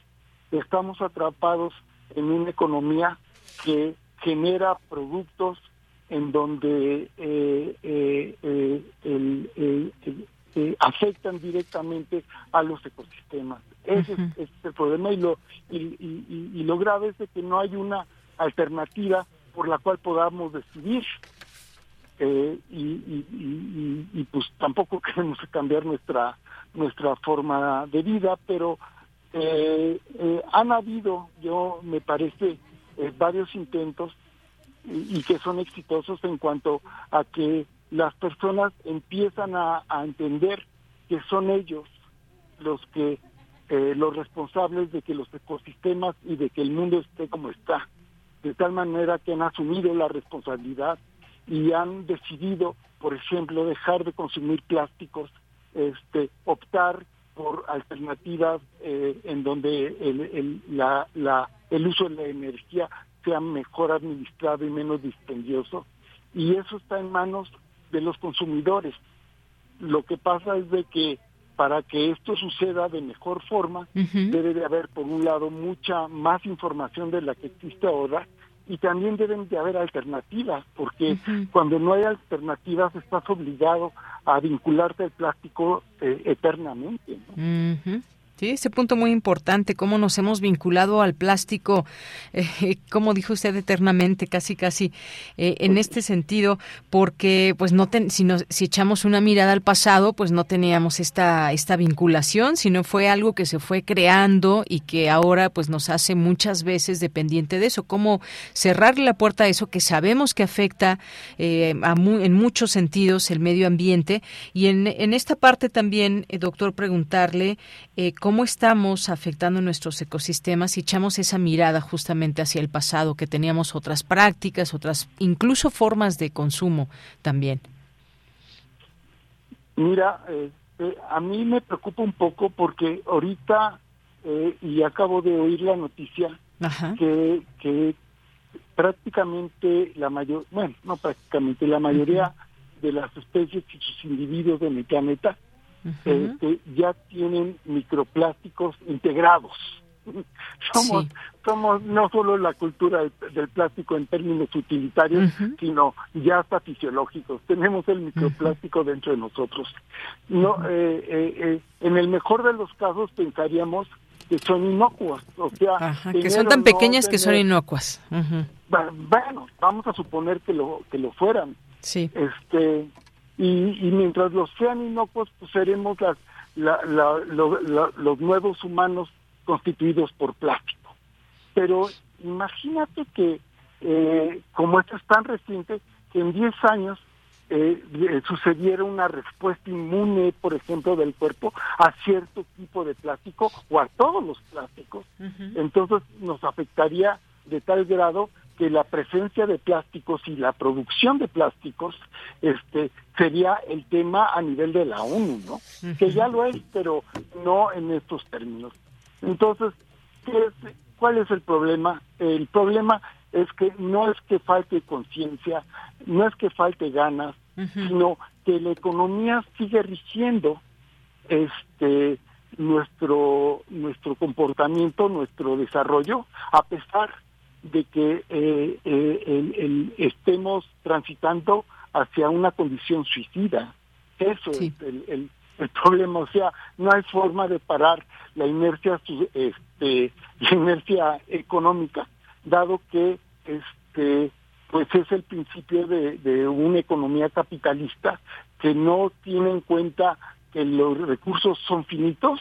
Estamos atrapados en una economía que genera productos en donde eh, eh, eh, afectan directamente a los ecosistemas. Ese es, el problema y lo, y, lo grave es de que no hay una alternativa por la cual podamos decidir. y, pues tampoco queremos cambiar nuestra nuestra forma de vida, pero han habido, yo me parece, varios intentos y, que son exitosos en cuanto a que las personas empiezan a, entender que son ellos los que eh, los responsables de que los ecosistemas y de que el mundo esté como está de tal manera que han asumido la responsabilidad y han decidido por ejemplo dejar de consumir plásticos este optar por alternativas eh, en donde el, el, la, la, el uso de la energía sea mejor administrado y menos dispendioso. Y eso está en manos de los consumidores. Lo que pasa es de que para que esto suceda de mejor forma, debe de haber, por un lado, mucha más información de la que existe ahora y también deben de haber alternativas, porque cuando no hay alternativas estás obligado a vincularte al plástico eh, eternamente. Sí, ese punto muy importante, cómo nos hemos vinculado al plástico, eh, como dijo usted eternamente, casi casi eh, en este sentido, porque pues no si, si echamos una mirada al pasado, pues no teníamos esta esta vinculación, sino fue algo que se fue creando y que ahora pues nos hace muchas veces dependiente de eso, cómo cerrarle la puerta a eso que sabemos que afecta eh, en muchos sentidos el medio ambiente. Y en, en esta parte también, doctor, preguntarle cómo cómo estamos afectando nuestros ecosistemas si echamos esa mirada justamente hacia el pasado, que teníamos otras prácticas, otras incluso formas de consumo también. Mira, este, a mí me preocupa un poco porque ahorita, eh, y acabo de oír la noticia, que, que prácticamente la mayor, bueno, no prácticamente, la mayoría de las especies y sus individuos en este, ya tienen microplásticos integrados. somos, somos no solo la cultura del, plástico en términos utilitarios, sino ya hasta fisiológicos. Tenemos el microplástico dentro de nosotros. No, eh, eh, eh, en el mejor de los casos pensaríamos que son inocuas, o sea, que son tan pequeñas que son inocuas. Bueno, vamos a suponer que lo que lo fueran. Sí. Este, y, mientras los sean inocuos, pues seremos las, los nuevos humanos constituidos por plástico. Pero imagínate que, eh, como esto es tan reciente, que en 10 años eh, eh, sucediera una respuesta inmune, por ejemplo, del cuerpo a cierto tipo de plástico o a todos los plásticos, entonces nos afectaría de tal grado que la presencia de plásticos y la producción de plásticos este sería el tema a nivel de la ONU, ¿no? Que ya lo es, pero no en estos términos. Entonces, ¿cuál es el problema? El problema es que no es que falte conciencia, no es que falte ganas, sino que la economía sigue rigiendo este nuestro nuestro comportamiento, nuestro desarrollo, a pesar de que eh, eh, estemos transitando hacia una condición suicida. Eso es el, el, problema. O sea, no hay forma de parar la inercia, este, la inercia económica, dado que este, pues es el principio de, de una economía capitalista que no tiene en cuenta que los recursos son finitos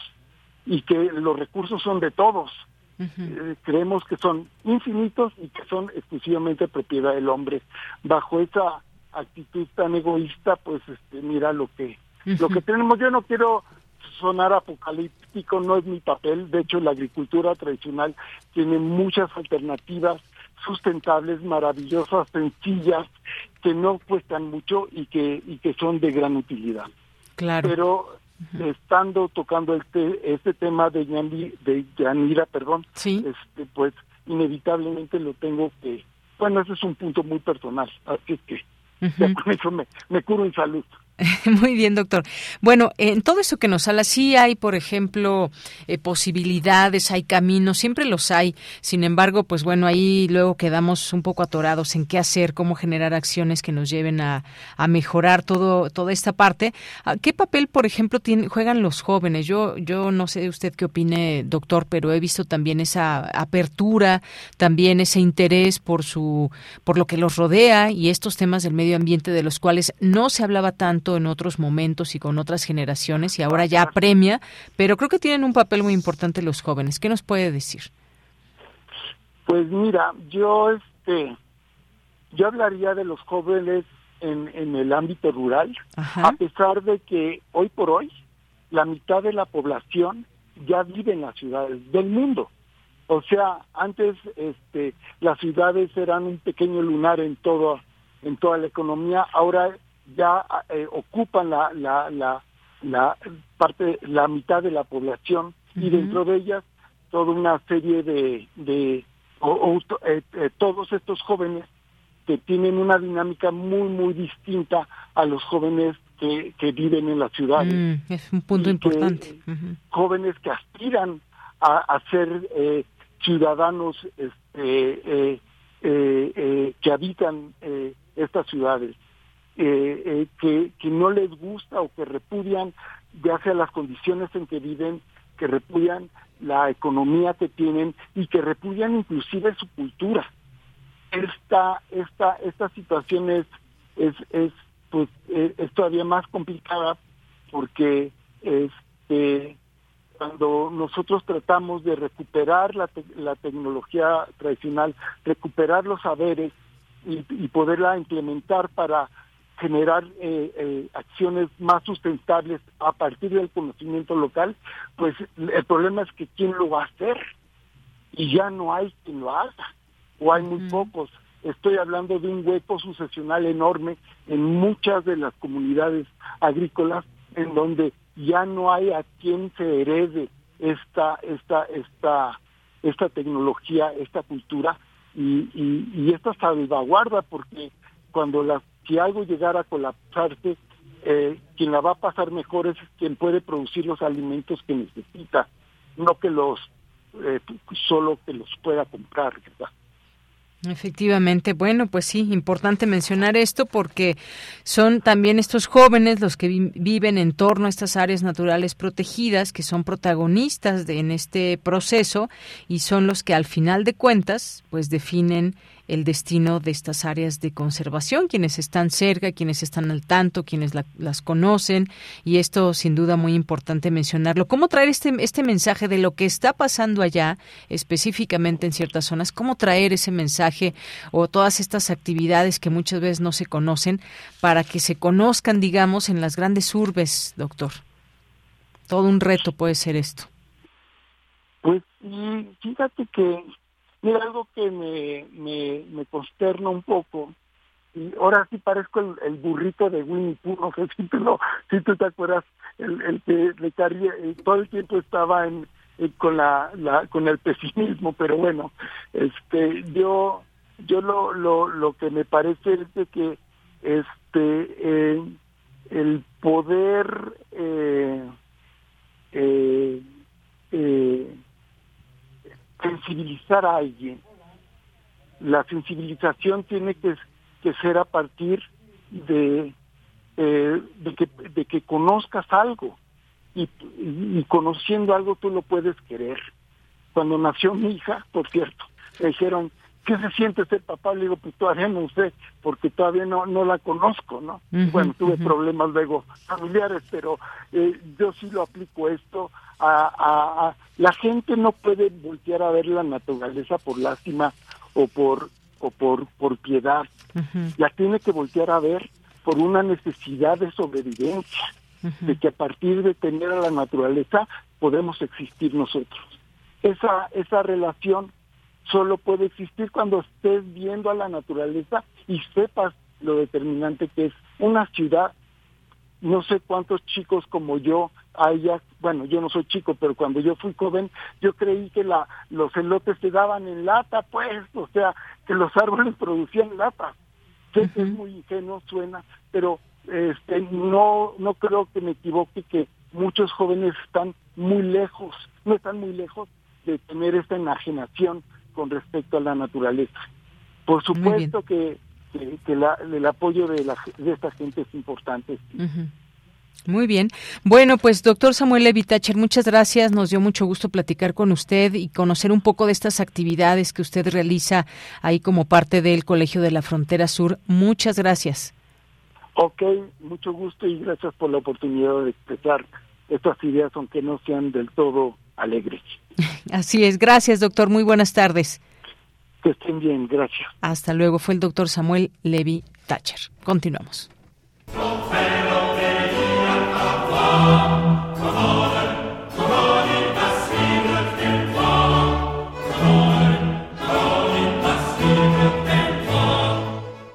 y que los recursos son de todos eh, creemos que son infinitos y que son exclusivamente propiedad del hombre. Bajo esa actitud tan egoísta, pues este, mira lo que lo que tenemos. Yo no quiero sonar apocalíptico, no es mi papel. De hecho, la agricultura tradicional tiene muchas alternativas sustentables, maravillosas, sencillas, que no cuestan mucho y que y que son de gran utilidad. Claro. Pero estando tocando este este tema de de Yanira, perdón, este pues inevitablemente lo tengo que, bueno, ese es un punto muy personal, así que con eso me, me curo en salud. Muy bien, doctor. Bueno, en todo eso que nos habla, sí hay, por ejemplo, eh, posibilidades, hay caminos, siempre los hay. Sin embargo, pues bueno, ahí luego quedamos un poco atorados en qué hacer, cómo generar acciones que nos lleven a, mejorar todo, toda esta parte. Ah, ¿Qué papel, por ejemplo, juegan los jóvenes? Yo, yo no sé usted qué opine, doctor, pero he visto también esa apertura, también ese interés por su, por lo que los rodea y estos temas del medio ambiente de los cuales no se hablaba tanto en otros momentos y con otras generaciones y ahora ya premia, pero creo que tienen un papel muy importante los jóvenes. ¿Qué nos puede decir? Pues mira, yo este yo hablaría de los jóvenes en, en el ámbito rural, a pesar de que hoy por hoy la mitad de la población ya vive en las ciudades del mundo. O sea, antes este, las ciudades eran un pequeño lunar en todo en toda la economía, ahora ya eh, ocupan la, la, la, la, parte, la mitad de la población y dentro de ellas toda una serie de, de eh, eh, todos estos jóvenes que tienen una dinámica muy, muy distinta a los jóvenes que, que viven en las ciudades. Mm, es un punto importante. Jóvenes que aspiran a, a ser ciudadanos este, que habitan estas ciudades. Eh, eh, que, que no les gusta o que repudian ya sea las condiciones en que viven, que repudian la economía que tienen y que repudian inclusive su cultura. Esta, esta, esta situación es, es, es, pues, eh, es todavía más complicada porque este, cuando nosotros tratamos de recuperar la, la tecnología tradicional, recuperar los saberes y, y poderla implementar para generar eh, eh, acciones más sustentables a partir del conocimiento local, pues el problema es que quién lo va a hacer y ya no hay quien lo haga o hay muy pocos. Estoy hablando de un hueco sucesional enorme en muchas de las comunidades agrícolas en donde ya no hay a quien se herede esta esta esta esta tecnología, esta cultura y, y, y esta salvaguarda porque cuando las si algo llegara a colapsarse, eh, quien la va a pasar mejor es quien puede producir los alimentos que necesita, no que los eh, solo que los pueda comprar, ¿verdad? Efectivamente, bueno, pues sí, importante mencionar esto porque son también estos jóvenes los que viven en torno a estas áreas naturales protegidas, que son protagonistas de, en este proceso y son los que al final de cuentas, pues definen el destino de estas áreas de conservación, quienes están cerca, quienes están al tanto, quienes las conocen, y esto sin duda muy importante mencionarlo. ¿Cómo traer este, este mensaje de lo que está pasando allá, específicamente en ciertas zonas? ¿Cómo traer ese mensaje o todas estas actividades que muchas veces no se conocen para que se conozcan, digamos, en las grandes urbes, doctor? Todo un reto puede ser esto. Pues fíjate que Mira, algo que me, me, me consterna un poco, y ahora sí parezco el, burrito de Winnie Pooh, no sé si tú, lo, si te acuerdas, el, el que le carría, eh, todo el tiempo estaba en, eh, con la, la, con el pesimismo, pero bueno, este, yo, yo lo, lo, lo que me parece es de que este, eh, el poder eh, eh, eh, sensibilizar a alguien. La sensibilización tiene que, ser a partir de, eh, de, que, de que conozcas algo y, y, conociendo algo tú lo puedes querer. Cuando nació mi hija, por cierto, me dijeron, ¿qué se siente ser papá? Le digo, pues todavía no sé, porque todavía no, no la conozco, ¿no? bueno, tuve problemas luego familiares, pero eh, yo sí lo aplico esto a, la gente no puede voltear a ver la naturaleza por lástima o por o por por piedad. La tiene que voltear a ver por una necesidad de sobrevivencia de que a partir de tener a la naturaleza podemos existir nosotros. Esa esa relación solo puede existir cuando estés viendo a la naturaleza y sepas lo determinante que es una ciudad no sé cuántos chicos como yo ellas, bueno, yo no soy chico, pero cuando yo fui joven, yo creí que la, los elotes se daban en lata, pues, o sea, que los árboles producían lata. Sé que es muy ingenuo, suena, pero este, no, no creo que me equivoque que muchos jóvenes están muy lejos, no están muy lejos de tener esta enajenación con respecto a la naturaleza. Por supuesto que, que, el apoyo de, la, de esta gente es importante. Muy bien. Bueno, pues doctor Samuel Levitacher, muchas gracias. Nos dio mucho gusto platicar con usted y conocer un poco de estas actividades que usted realiza ahí como parte del Colegio de la Frontera Sur. Muchas gracias. Ok, mucho gusto y gracias por la oportunidad de expresar estas ideas, aunque no sean del todo alegres. Así es. Gracias, doctor. Muy buenas tardes. Que estén bien. Gracias. Hasta luego. Fue el doctor Samuel Levi Thatcher. Continuamos.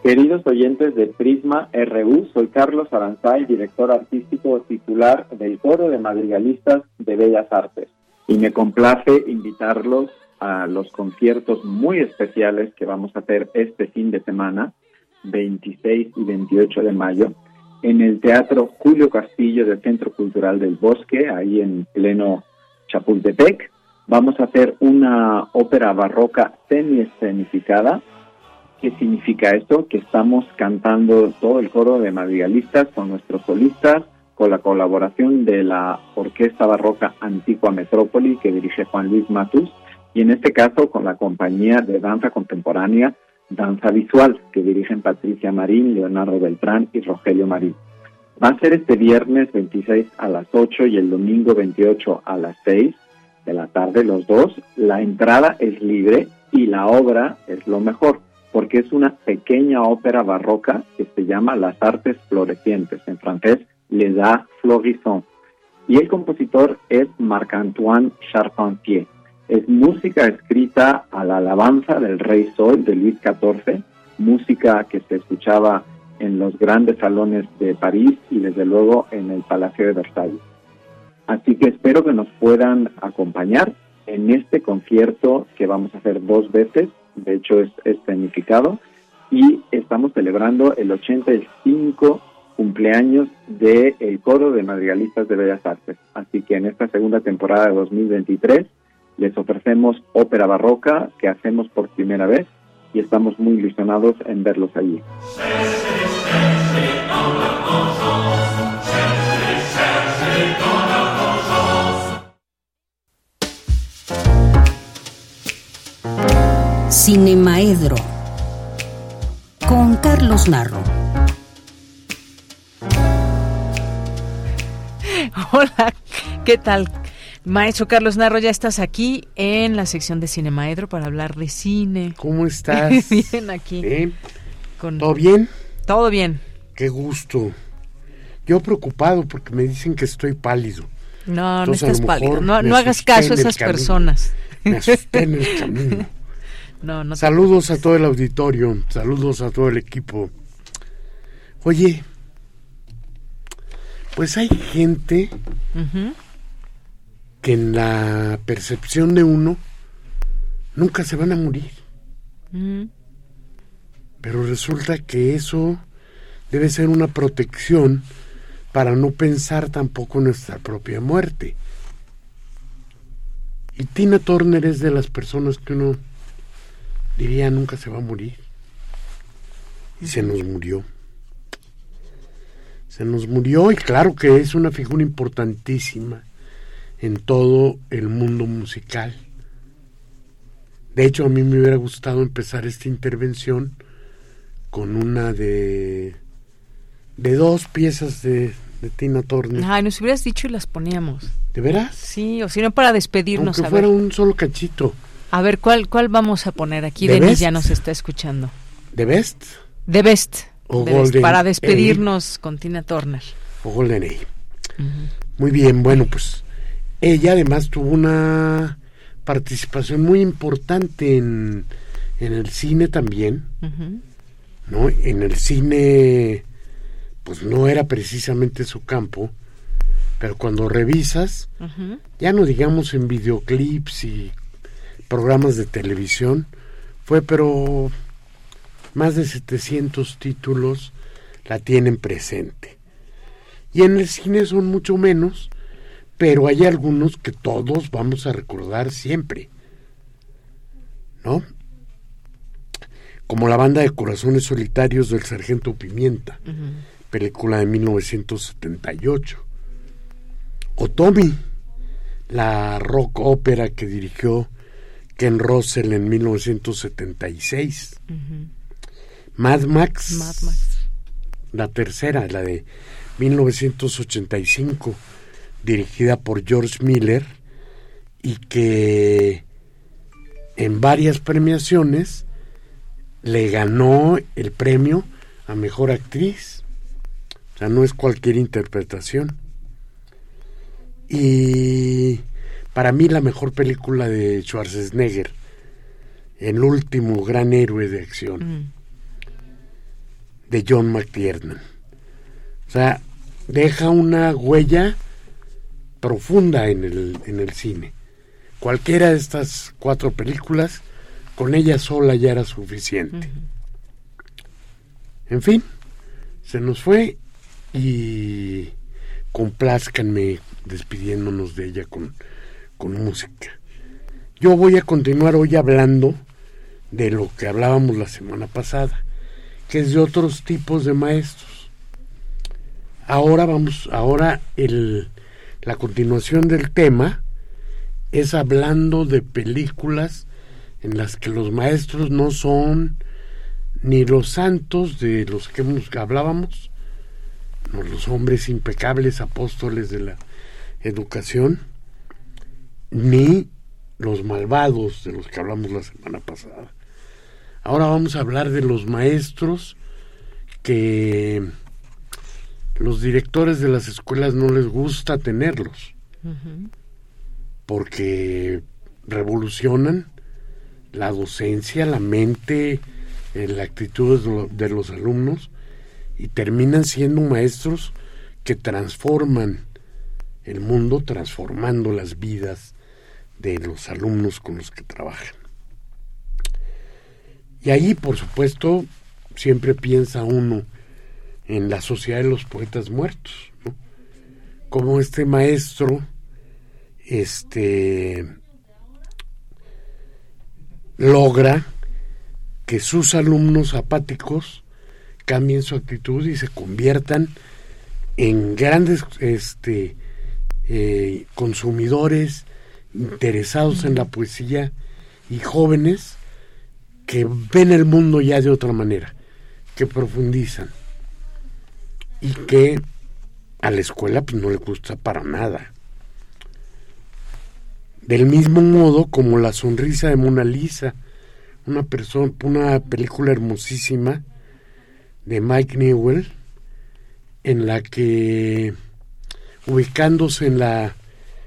Queridos oyentes de Prisma RU, soy Carlos Aranzay, director artístico titular del Coro de Madrigalistas de Bellas Artes. Y me complace invitarlos a los conciertos muy especiales que vamos a hacer este fin de semana, 26 y 28 de mayo, en el Teatro Julio Castillo del Centro Cultural del Bosque, ahí en pleno Chapultepec. Vamos a hacer una ópera barroca semi-escenificada. ¿Qué significa esto? Que estamos cantando todo el coro de madrigalistas con nuestros solistas, con la colaboración de la Orquesta Barroca Antigua Metrópoli que dirige Juan Luis Matus y en este caso con la compañía de danza contemporánea Danza Visual, que dirigen Patricia Marín, Leonardo Beltrán y Rogelio Marín. Va a ser este viernes 26 a las 8 y el domingo 28 a las 6 de la tarde, los dos. La entrada es libre y la obra es lo mejor, porque es una pequeña ópera barroca que se llama Las Artes Florecientes, en francés Les Arts Florissants. Y el compositor es Marc-Antoine Charpentier. Es música escrita a la alabanza del Rey Sol de Luis XIV, música que se escuchaba en los grandes salones de París y desde luego en el Palacio de Versalles. Así que espero que nos puedan acompañar en este concierto que vamos a hacer dos veces, de hecho es escenificado, y estamos celebrando el 85 cumpleaños del el Coro de Madrigalistas de Bellas Artes. Así que en esta segunda temporada de 2023 les ofrecemos ópera barroca que hacemos por primera vez y estamos muy ilusionados en verlos allí. Cinemaedro con Carlos Narro. Hola, ¿qué tal? Maestro Carlos Narro, ya estás aquí en la sección de Cinemaedro para hablar de cine. ¿Cómo estás? bien, aquí. ¿Todo bien? Todo bien. Qué gusto. Yo preocupado porque me dicen que estoy pálido. No, no estás pálido. No, hagas caso a esas personas. Me asusté en el camino. No, no saludos a todo el auditorio, saludos a todo el equipo. Oye, pues hay gente que en la percepción de uno nunca se van a morir. Mm. Pero resulta que eso debe ser una protección para no pensar tampoco en nuestra propia muerte. Y Tina Turner es de las personas que uno diría nunca se va a morir. Y se nos murió. Se nos murió y claro que es una figura importantísima en todo el mundo musical. De hecho, a mí me hubiera gustado empezar esta intervención con una de de dos piezas de, Tina Turner. Ay, nos hubieras dicho y las poníamos. ¿De veras? Sí, o si no para despedirnos. Aunque fuera un solo cachito. A ver, ¿cuál, cuál vamos a poner aquí? Denis ya nos está escuchando. ¿The Best? The Best. O Golden Para despedirnos con Tina Turner. O Golden A. Muy bien, bueno, pues ella además tuvo una participación muy importante en, en el cine también, ¿no? En el cine, pues no era precisamente su campo, Pero cuando revisas, ya no digamos en videoclips y programas de televisión, fue pero más de 700 títulos la tienen presente. Y en el cine son mucho menos, pero hay algunos que todos vamos a recordar siempre. ¿No? Como la banda de corazones solitarios del Sargento Pimienta, película de 1978. O Tommy, la rock ópera que dirigió Ken Russell en 1976. Mad Max, Mad Max, la tercera, la de 1985, dirigida por George Miller y que en varias premiaciones le ganó el premio a mejor actriz. O sea, no es cualquier interpretación. Y para mí la mejor película de Schwarzenegger, el último gran héroe de acción, de John McTiernan. O sea, deja una huella profunda en el, en el cine. Cualquiera de estas cuatro películas, con ella sola ya era suficiente. En fin, se nos fue y complázcanme despidiéndonos de ella con, con música. Yo voy a continuar hoy hablando de lo que hablábamos la semana pasada, que es de otros tipos de maestros. Ahora vamos, ahora la continuación del tema es hablando de películas en las que los maestros no son ni los santos de los que hablábamos, no los hombres impecables apóstoles de la educación, ni los malvados de los que hablamos la semana pasada. Ahora vamos a hablar de los maestros que los directores de las escuelas no les gusta tenerlos porque revolucionan la docencia, la mente, eh, la actitud de los alumnos y terminan siendo maestros que transforman el mundo, transformando las vidas de los alumnos con los que trabajan. Y ahí, por supuesto, siempre piensa uno en la sociedad de los poetas muertos, como este maestro este logra que sus alumnos apáticos cambien su actitud y se conviertan en grandes este eh, consumidores interesados en la poesía y jóvenes que ven el mundo ya de otra manera, que profundizan y que a la escuela pues no le gusta para nada. Del mismo modo como La sonrisa de Mona Lisa, una, persona, una película hermosísima de Mike Newell, en la que, ubicándose en la,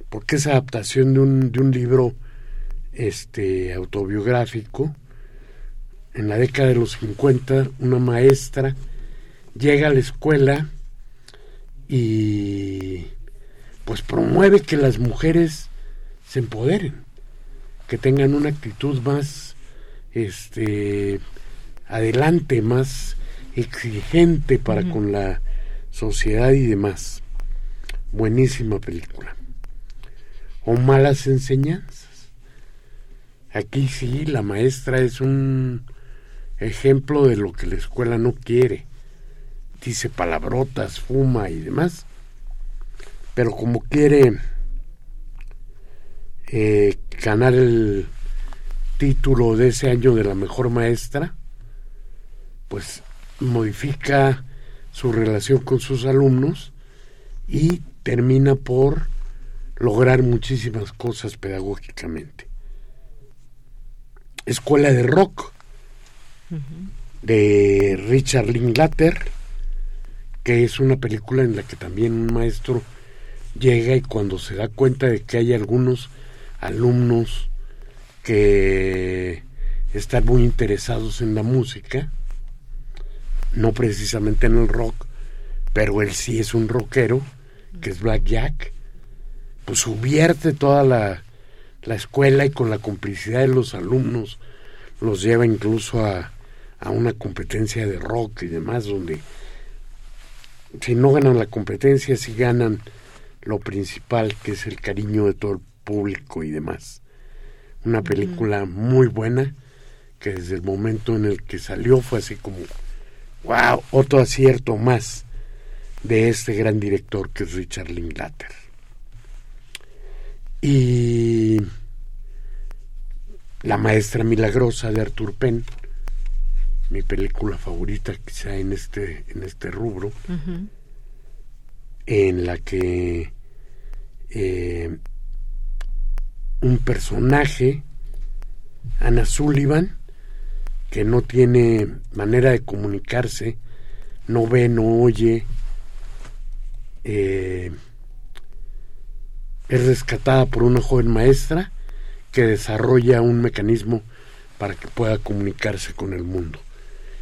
porque es adaptación de un, de un libro este, autobiográfico, en la década de los 50, una maestra llega a la escuela y pues promueve que las mujeres se empoderen, que tengan una actitud más este adelante, más exigente para con la sociedad y demás. Buenísima película. O malas enseñanzas. Aquí sí, la maestra es un ejemplo de lo que la escuela no quiere. Dice palabrotas, fuma y demás. Pero como quiere eh, ganar el título de ese año de la mejor maestra, pues modifica su relación con sus alumnos y termina por lograr muchísimas cosas pedagógicamente. Escuela de Rock de Richard Linklater, que es una película en la que también un maestro llega y cuando se da cuenta de que hay algunos alumnos que están muy interesados en la música, no precisamente en el rock, pero él sí es un rockero que es Black Jack, pues subvierte toda la, la escuela y con la complicidad de los alumnos los lleva incluso a, a una competencia de rock y demás, donde si no ganan la competencia, si ganan lo principal, que es el cariño de todo el público y demás. Una película muy buena, que desde el momento en el que salió fue así como, wow, otro acierto más de este gran director que es Richard Linklater. Y La Maestra Milagrosa de Arthur Penn, mi película favorita quizá en este, en este rubro, en la que eh, un personaje, Ana Sullivan, que no tiene manera de comunicarse, no ve, no oye, eh, es rescatada por una joven maestra que desarrolla un mecanismo para que pueda comunicarse con el mundo.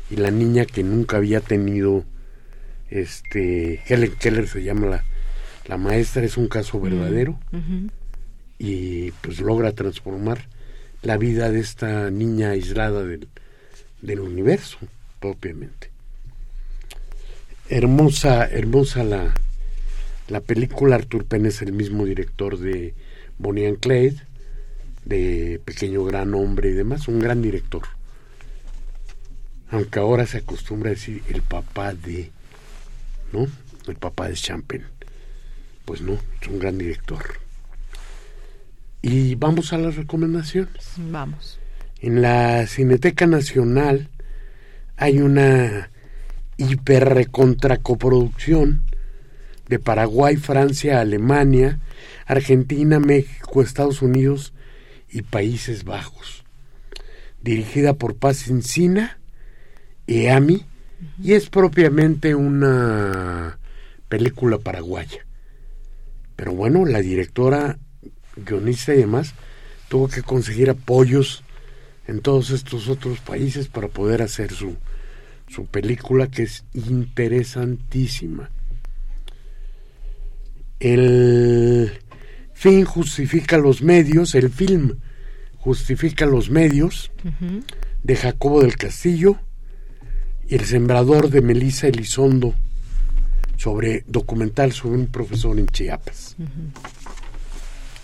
Y la niña que nunca había tenido, este, Helen Keller se llama la, la maestra, es un caso verdadero y pues logra transformar la vida de esta niña aislada del, del universo propiamente. Hermosa, hermosa la, la película. Arthur Penn es el mismo director de Bonnie and Clyde, de Pequeño Gran Hombre y demás, un gran director. Aunque ahora se acostumbra a decir el papá de, ¿no? El papá de Champagne. Pues no, es un gran director. Y vamos a las recomendaciones. Vamos. En la Cineteca Nacional hay una hiperrecontracoproducción de Paraguay, Francia, Alemania, Argentina, México, Estados Unidos y Países Bajos. Dirigida por Paz Encina, EAMI, y es propiamente una película paraguaya. Pero bueno, la directora, guionista y demás, tuvo que conseguir apoyos en todos estos otros países para poder hacer su, su película que es interesantísima. El fin justifica los medios, el film justifica los medios de Jacobo del Castillo y El sembrador de Melissa Elizondo sobre documental sobre un profesor en Chiapas.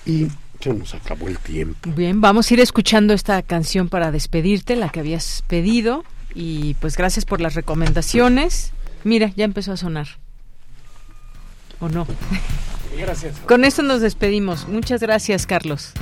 Y se nos acabó el tiempo. Bien, vamos a ir escuchando esta canción para despedirte, la que habías pedido. Y pues gracias por las recomendaciones. Mira, ya empezó a sonar. ¿O no? Gracias. Con esto nos despedimos. Muchas gracias, Carlos.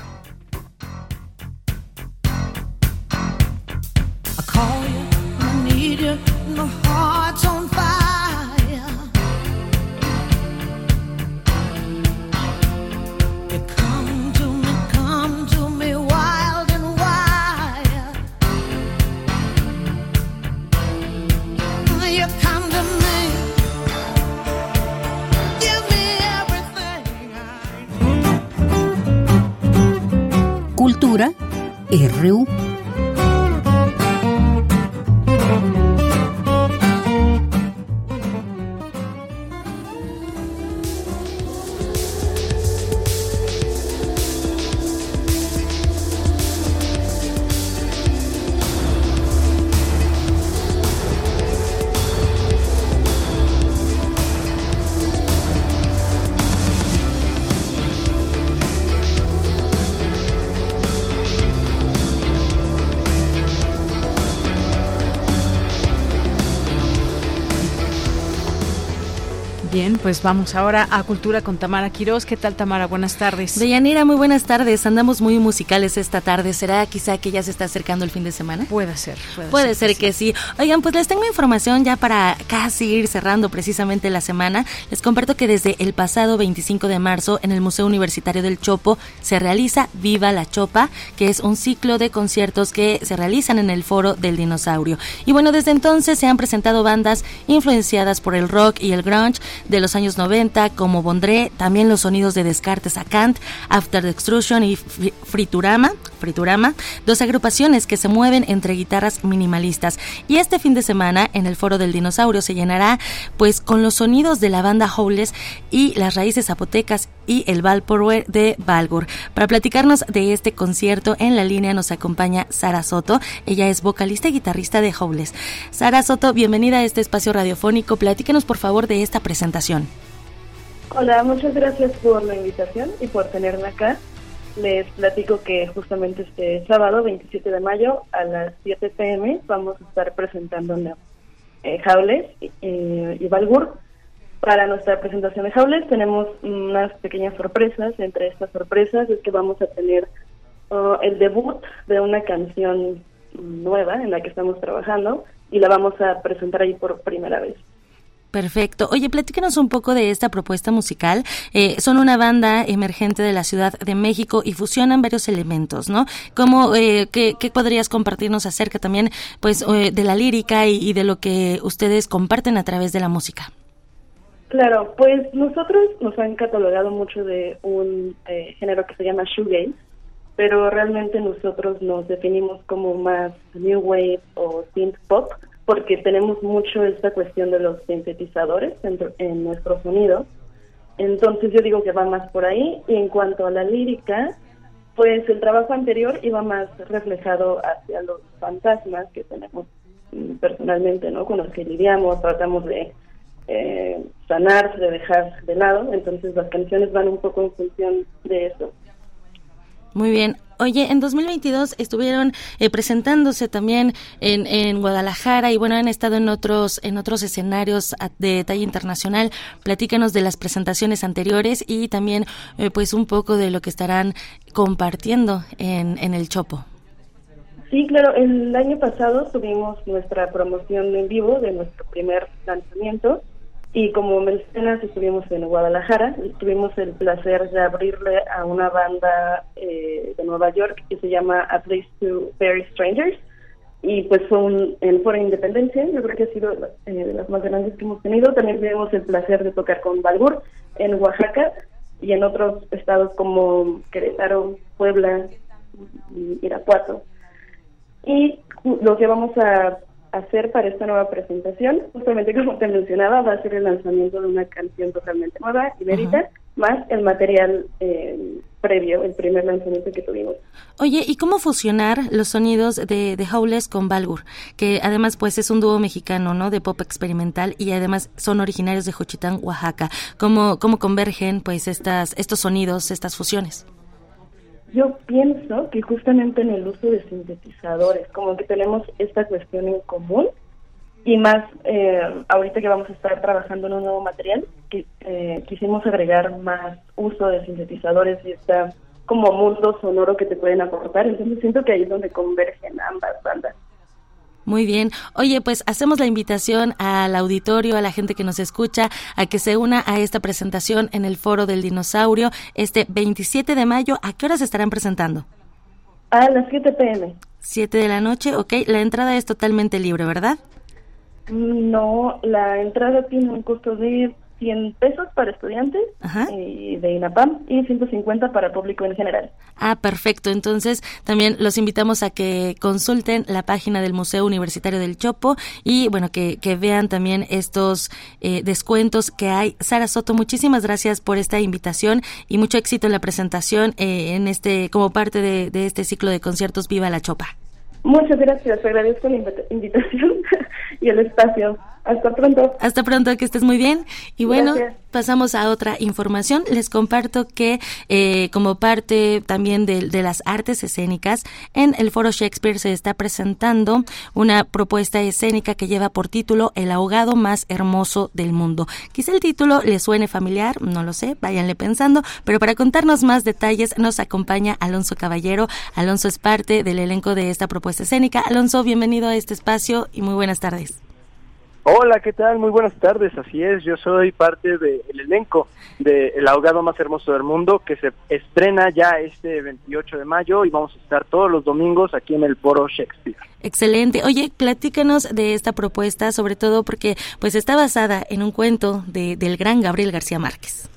Cultura RU. Pues vamos ahora a Cultura con Tamara Quiroz. ¿Qué tal, Tamara? Buenas tardes. Deyanira, muy buenas tardes. Andamos muy musicales esta tarde. ¿Será quizá que ya se está acercando el fin de semana? Puede ser. Puede, Puede ser, que, sí. Oigan, pues les tengo información ya para casi ir cerrando precisamente la semana. Les comparto que desde el pasado 25 de marzo en el Museo Universitario del Chopo se realiza Viva la Chopa, que es un ciclo de conciertos que se realizan en el Foro del Dinosaurio. Y bueno, desde entonces se han presentado bandas influenciadas por el rock y el grunge de los años 90 como Bondré, también los sonidos de Descartes a Kant, After Extrusion y Friturama, Friturama, dos agrupaciones que se mueven entre guitarras minimalistas. Y este fin de semana en el Foro del Dinosaurio se llenará pues con los sonidos de la banda Howles y las raíces zapotecas y el Valporwe de Valgur. Para platicarnos de este concierto en la línea nos acompaña Sara Soto. Ella es vocalista y guitarrista de Howles. Sara Soto, bienvenida a este espacio radiofónico. Platícanos por favor de esta presentación. Hola, muchas gracias por la invitación y por tenerme acá. Les platico que justamente este sábado, 27 de mayo, a las 7 pm, vamos a estar presentando eh, Jaules eh, y Valgur. Para nuestra presentación de Jaules tenemos unas pequeñas sorpresas. Entre estas sorpresas es que vamos a tener uh, el debut de una canción nueva en la que estamos trabajando y la vamos a presentar ahí por primera vez. Perfecto. Oye, platícanos un poco de esta propuesta musical. Eh, son una banda emergente de la Ciudad de México y fusionan varios elementos, ¿no? ¿Cómo, eh, qué, podrías compartirnos acerca también, pues, eh, de la lírica y, de lo que ustedes comparten a través de la música? Claro, pues nosotros nos han catalogado mucho de un género que se llama shoegaze, pero realmente nosotros nos definimos como más new wave o synth pop porque tenemos mucho esta cuestión de los sintetizadores en, nuestro sonido. Entonces yo digo que va más por ahí. Y en cuanto a la lírica, pues el trabajo anterior iba más reflejado hacia los fantasmas que tenemos mm, personalmente, ¿no? Con los que lidiamos, tratamos de eh, sanar, de dejar de lado. Entonces las canciones van un poco en función de eso. Muy bien. Oye, en 2022 estuvieron eh, presentándose también en, en, Guadalajara y bueno, han estado en otros en otros escenarios de talla internacional. Platícanos de las presentaciones anteriores y también eh, pues un poco de lo que estarán compartiendo en, en el Chopo. Sí, claro, el año pasado tuvimos nuestra promoción en vivo de nuestro primer lanzamiento y como mencionas, estuvimos en Guadalajara, tuvimos el placer de abrirle a una banda eh, de Nueva York que se llama A Place to Very Strangers. Y pues fue un, en Foro Independencia, yo creo que ha sido eh, de las más grandes que hemos tenido. También tuvimos el placer de tocar con Balgur en Oaxaca y en otros estados como Querétaro, Puebla, y Irapuato. Y lo que vamos a hacer para esta nueva presentación. Justamente como te mencionaba, va a ser el lanzamiento de una canción totalmente nueva, inédita, más el material eh, previo, el primer lanzamiento que tuvimos. Oye, ¿y cómo fusionar los sonidos de, de con Balgur? Que además pues es un dúo mexicano, ¿no? De pop experimental y además son originarios de Juchitán, Oaxaca. ¿Cómo, cómo convergen pues estas, estos sonidos, estas fusiones? Yo pienso que justamente en el uso de sintetizadores, como que tenemos esta cuestión en común y más eh, ahorita que vamos a estar trabajando en un nuevo material, que eh, quisimos agregar más uso de sintetizadores y está como mundo sonoro que te pueden aportar, entonces siento que ahí es donde convergen ambas bandas. Muy bien. Oye, pues hacemos la invitación al auditorio, a la gente que nos escucha, a que se una a esta presentación en el Foro del Dinosaurio este 27 de mayo. ¿A qué horas estarán presentando? A las 7 pm. 7 de la noche, ok. La entrada es totalmente libre, ¿verdad? No, la entrada tiene un costo de 100 pesos para estudiantes eh, de INAPAM y 150 para público en general. Ah, perfecto. Entonces, también los invitamos a que consulten la página del Museo Universitario del Chopo y, bueno, que, vean también estos eh, descuentos que hay. Sara Soto, muchísimas gracias por esta invitación y mucho éxito en la presentación eh, en este como parte de, de este ciclo de conciertos Viva la Chopa. Muchas gracias, agradezco la invitación y el espacio. Hasta pronto. Hasta pronto, que estés muy bien. Y bueno, pasamos a otra información. Les comparto que eh, como parte también de, de, las artes escénicas, en el Foro Shakespeare se está presentando una propuesta escénica que lleva por título El ahogado más hermoso del mundo. Quizá el título le suene familiar, no lo sé, váyanle pensando, pero para contarnos más detalles nos acompaña Alonso Caballero. Alonso es parte del elenco de esta propuesta escénica. Alonso, bienvenido a este espacio y muy buenas tardes. Hola, ¿qué tal? Muy buenas tardes. Así es, yo soy parte del elenco de El ahogado más hermoso del mundo que se estrena ya este 28 de mayo y vamos a estar todos los domingos aquí en el Foro Shakespeare. Excelente. Oye, platícanos de esta propuesta, sobre todo porque pues está basada en un cuento de, del gran Gabriel García Márquez.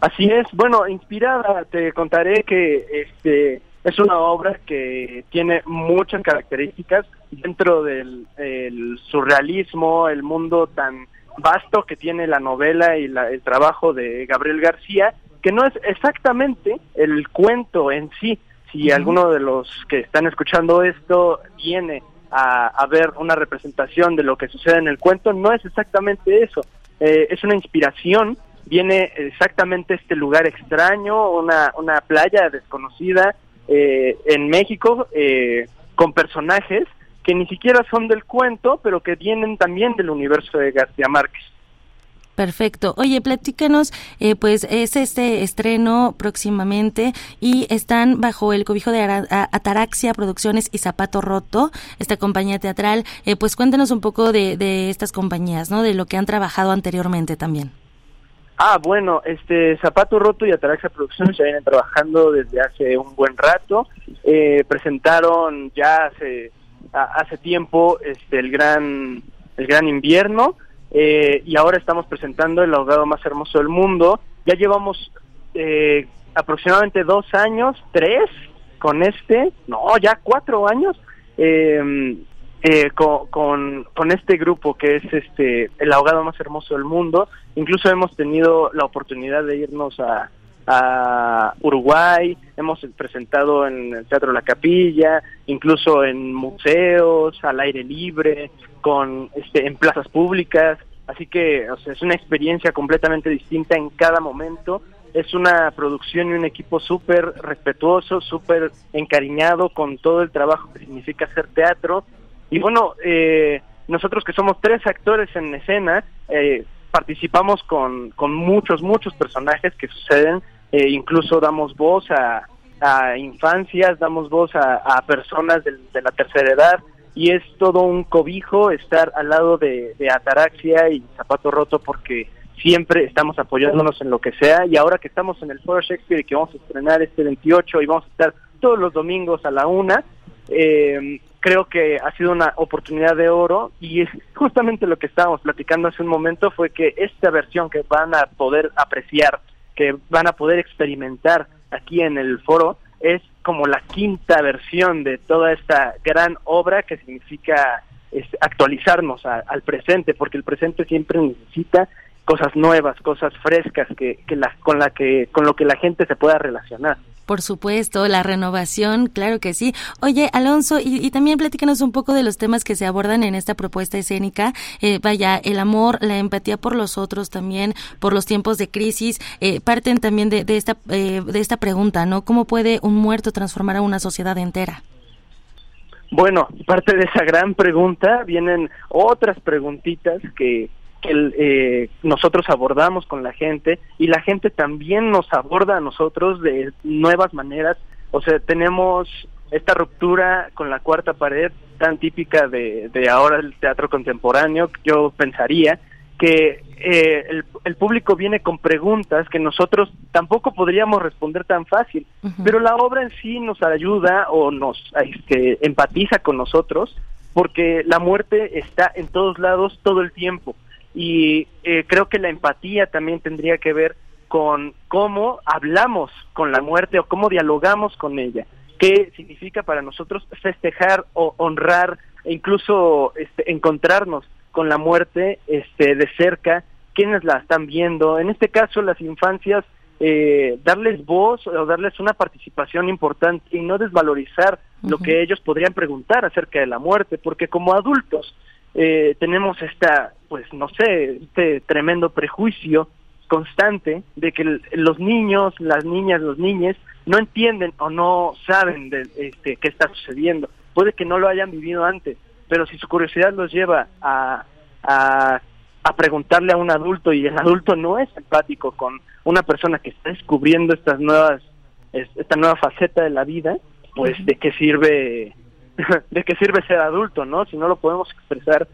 Así es. Bueno, inspirada, te contaré que este Es una obra que tiene muchas características dentro del surrealismo, el mundo tan vasto que tiene la novela y el trabajo de Gabriel García, que no es exactamente el cuento en sí. Si alguno de los que están escuchando esto viene a, ver una representación de lo que sucede en el cuento, no es exactamente eso. Eh, es una inspiración, viene exactamente este lugar extraño, una, una playa desconocida eh, en México, eh, con personajes que ni siquiera son del cuento, pero que vienen también del universo de García Márquez. Perfecto. Oye, platícanos, eh, pues es este estreno próximamente y están bajo el cobijo de Ataraxia Producciones y Zapato Roto, esta compañía teatral. Eh, pues cuéntanos un poco de, de estas compañías, ¿no? De lo que han trabajado anteriormente también. Ah, bueno, este Zapato Roto y Ataraxia Producciones ya vienen trabajando desde hace un buen rato. Eh, presentaron ya hace hace tiempo este el gran el gran invierno eh, y ahora estamos presentando el ahogado más hermoso del mundo. Ya llevamos eh, aproximadamente dos años, tres con este, no, ya cuatro años em, eh, con, con, este grupo que es este el ahogado más hermoso del mundo. Incluso hemos tenido la oportunidad de irnos a, a Uruguay, hemos presentado en el Teatro La Capilla, incluso en museos, al aire libre, con este, en plazas públicas, así que o sea, es una experiencia completamente distinta en cada momento. Es una producción y un equipo súper respetuoso, súper encariñado con todo el trabajo que significa hacer teatro. Y bueno, eh, nosotros que somos tres actores en escena, eh, participamos con, con muchos, muchos personajes que suceden, eh, incluso damos voz a, infancias, damos voz a, personas de, la tercera edad y es todo un cobijo estar al lado de, de Ataraxia y Zapato Roto porque siempre estamos apoyándonos en lo que sea y ahora que estamos en el Foro Shakespeare y que vamos a estrenar este 28 y vamos a estar todos los domingos a la una, eh, creo que ha sido una oportunidad de oro y es justamente lo que estábamos platicando hace un momento fue que esta versión que van a poder apreciar, que van a poder experimentar aquí en el foro es como la quinta versión de toda esta gran obra que significa actualizarnos al presente, porque el presente siempre necesita cosas nuevas, cosas frescas que, que la, con la que con lo que la gente se pueda relacionar. Por supuesto, la renovación, claro que sí. Oye, Alonso, y, también platícanos un poco de los temas que se abordan en esta propuesta escénica. Eh, vaya, el amor, la empatía por los otros también, por los tiempos de crisis, eh, parten también de, esta, eh, de esta pregunta, ¿no? ¿Cómo puede un muerto transformar a una sociedad entera? Bueno, parte de esa gran pregunta vienen otras preguntitas que, que eh, nosotros abordamos con la gente y la gente también nos aborda a nosotros de nuevas maneras. O sea, tenemos esta ruptura con la cuarta pared tan típica de, de ahora el teatro contemporáneo, yo pensaría que eh, el, el, público viene con preguntas que nosotros tampoco podríamos responder tan fácil, pero la obra en sí nos ayuda o nos este, empatiza con nosotros porque la muerte está en todos lados todo el tiempo y eh, creo que la empatía también tendría que ver con cómo hablamos con la muerte o cómo dialogamos con ella, qué significa para nosotros festejar o honrar e incluso este, encontrarnos con la muerte este, de cerca, quienes la están viendo, en este caso las infancias, eh, darles voz o darles una participación importante y no desvalorizar lo que ellos podrían preguntar acerca de la muerte, porque como adultos eh, tenemos esta, pues no sé, este tremendo prejuicio constante de que los niños, las niñas, los niños no entienden o no saben de este, qué está sucediendo. Puede que no lo hayan vivido antes, pero si su curiosidad los lleva a, a, a preguntarle a un adulto y el adulto no es empático con una persona que está descubriendo estas nuevas, esta nueva faceta de la vida, pues de qué sirve de qué sirve ser adulto, ¿no? Si no lo podemos expresar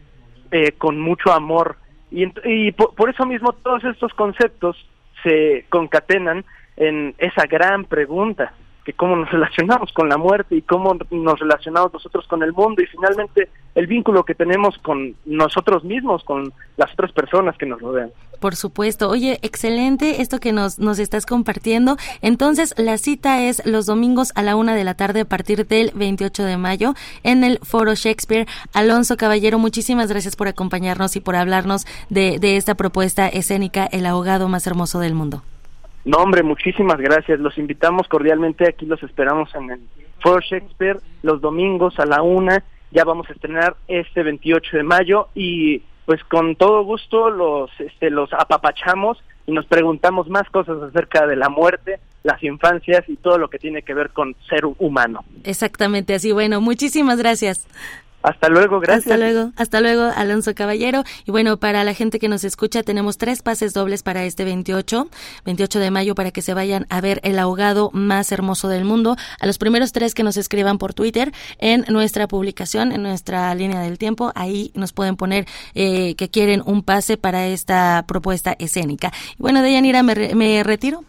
eh, con mucho amor. Y, y por, eso mismo todos estos conceptos se concatenan en esa gran pregunta. Que cómo nos relacionamos con la muerte y cómo nos relacionamos nosotros con el mundo y finalmente el vínculo que tenemos con nosotros mismos, con las otras personas que nos rodean. Por supuesto. Oye, excelente esto que nos, nos estás compartiendo. Entonces, la cita es los domingos a la una de la tarde a partir del 28 de mayo en el Foro Shakespeare. Alonso Caballero, muchísimas gracias por acompañarnos y por hablarnos de, de esta propuesta escénica El ahogado más hermoso del mundo. No, hombre, muchísimas gracias. Los invitamos cordialmente. Aquí los esperamos en el Foro Shakespeare los domingos a la una. Ya vamos a estrenar este 28 de mayo y pues con todo gusto los, este, los apapachamos y nos preguntamos más cosas acerca de la muerte, las infancias y todo lo que tiene que ver con ser humano. Exactamente así. Bueno, muchísimas gracias. Hasta luego, gracias. Hasta luego, hasta luego, Alonso Caballero. Y bueno, para la gente que nos escucha, tenemos tres pases dobles para este 28, 28 de mayo, para que se vayan a ver el ahogado más hermoso del mundo. A los primeros tres que nos escriban por Twitter en nuestra publicación, en nuestra línea del tiempo, ahí nos pueden poner eh, que quieren un pase para esta propuesta escénica. Y bueno, Deyanira, me, me retiro.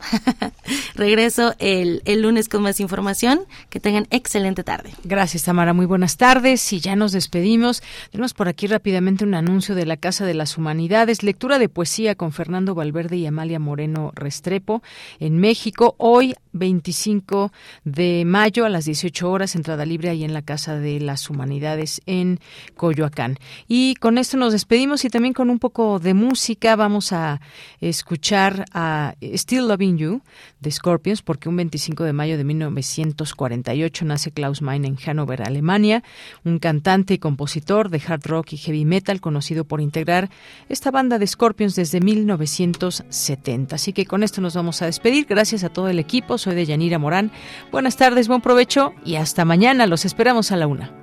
Regreso el, el lunes con más información. Que tengan excelente tarde. Gracias, Tamara. Muy buenas tardes. Y ya nos despedimos. Tenemos por aquí rápidamente un anuncio de la Casa de las Humanidades, lectura de poesía con Fernando Valverde y Amalia Moreno Restrepo en México. Hoy 25 de mayo a las 18 horas, entrada libre ahí en la Casa de las Humanidades en Coyoacán. Y con esto nos despedimos y también con un poco de música vamos a escuchar a Still Loving You de Scorpions, porque un 25 de mayo de 1948 nace Klaus Meine en Hannover, Alemania, un cantante y compositor de hard rock y heavy metal conocido por integrar esta banda de Scorpions desde 1970. Así que con esto nos vamos a despedir. Gracias a todo el equipo. Soy de Yanira Morán. Buenas tardes, buen provecho y hasta mañana. Los esperamos a la una.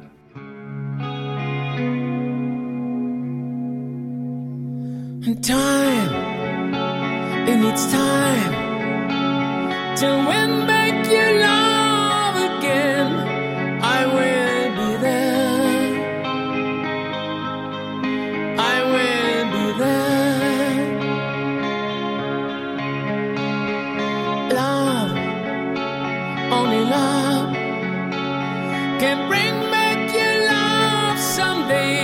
Can bring back your love someday.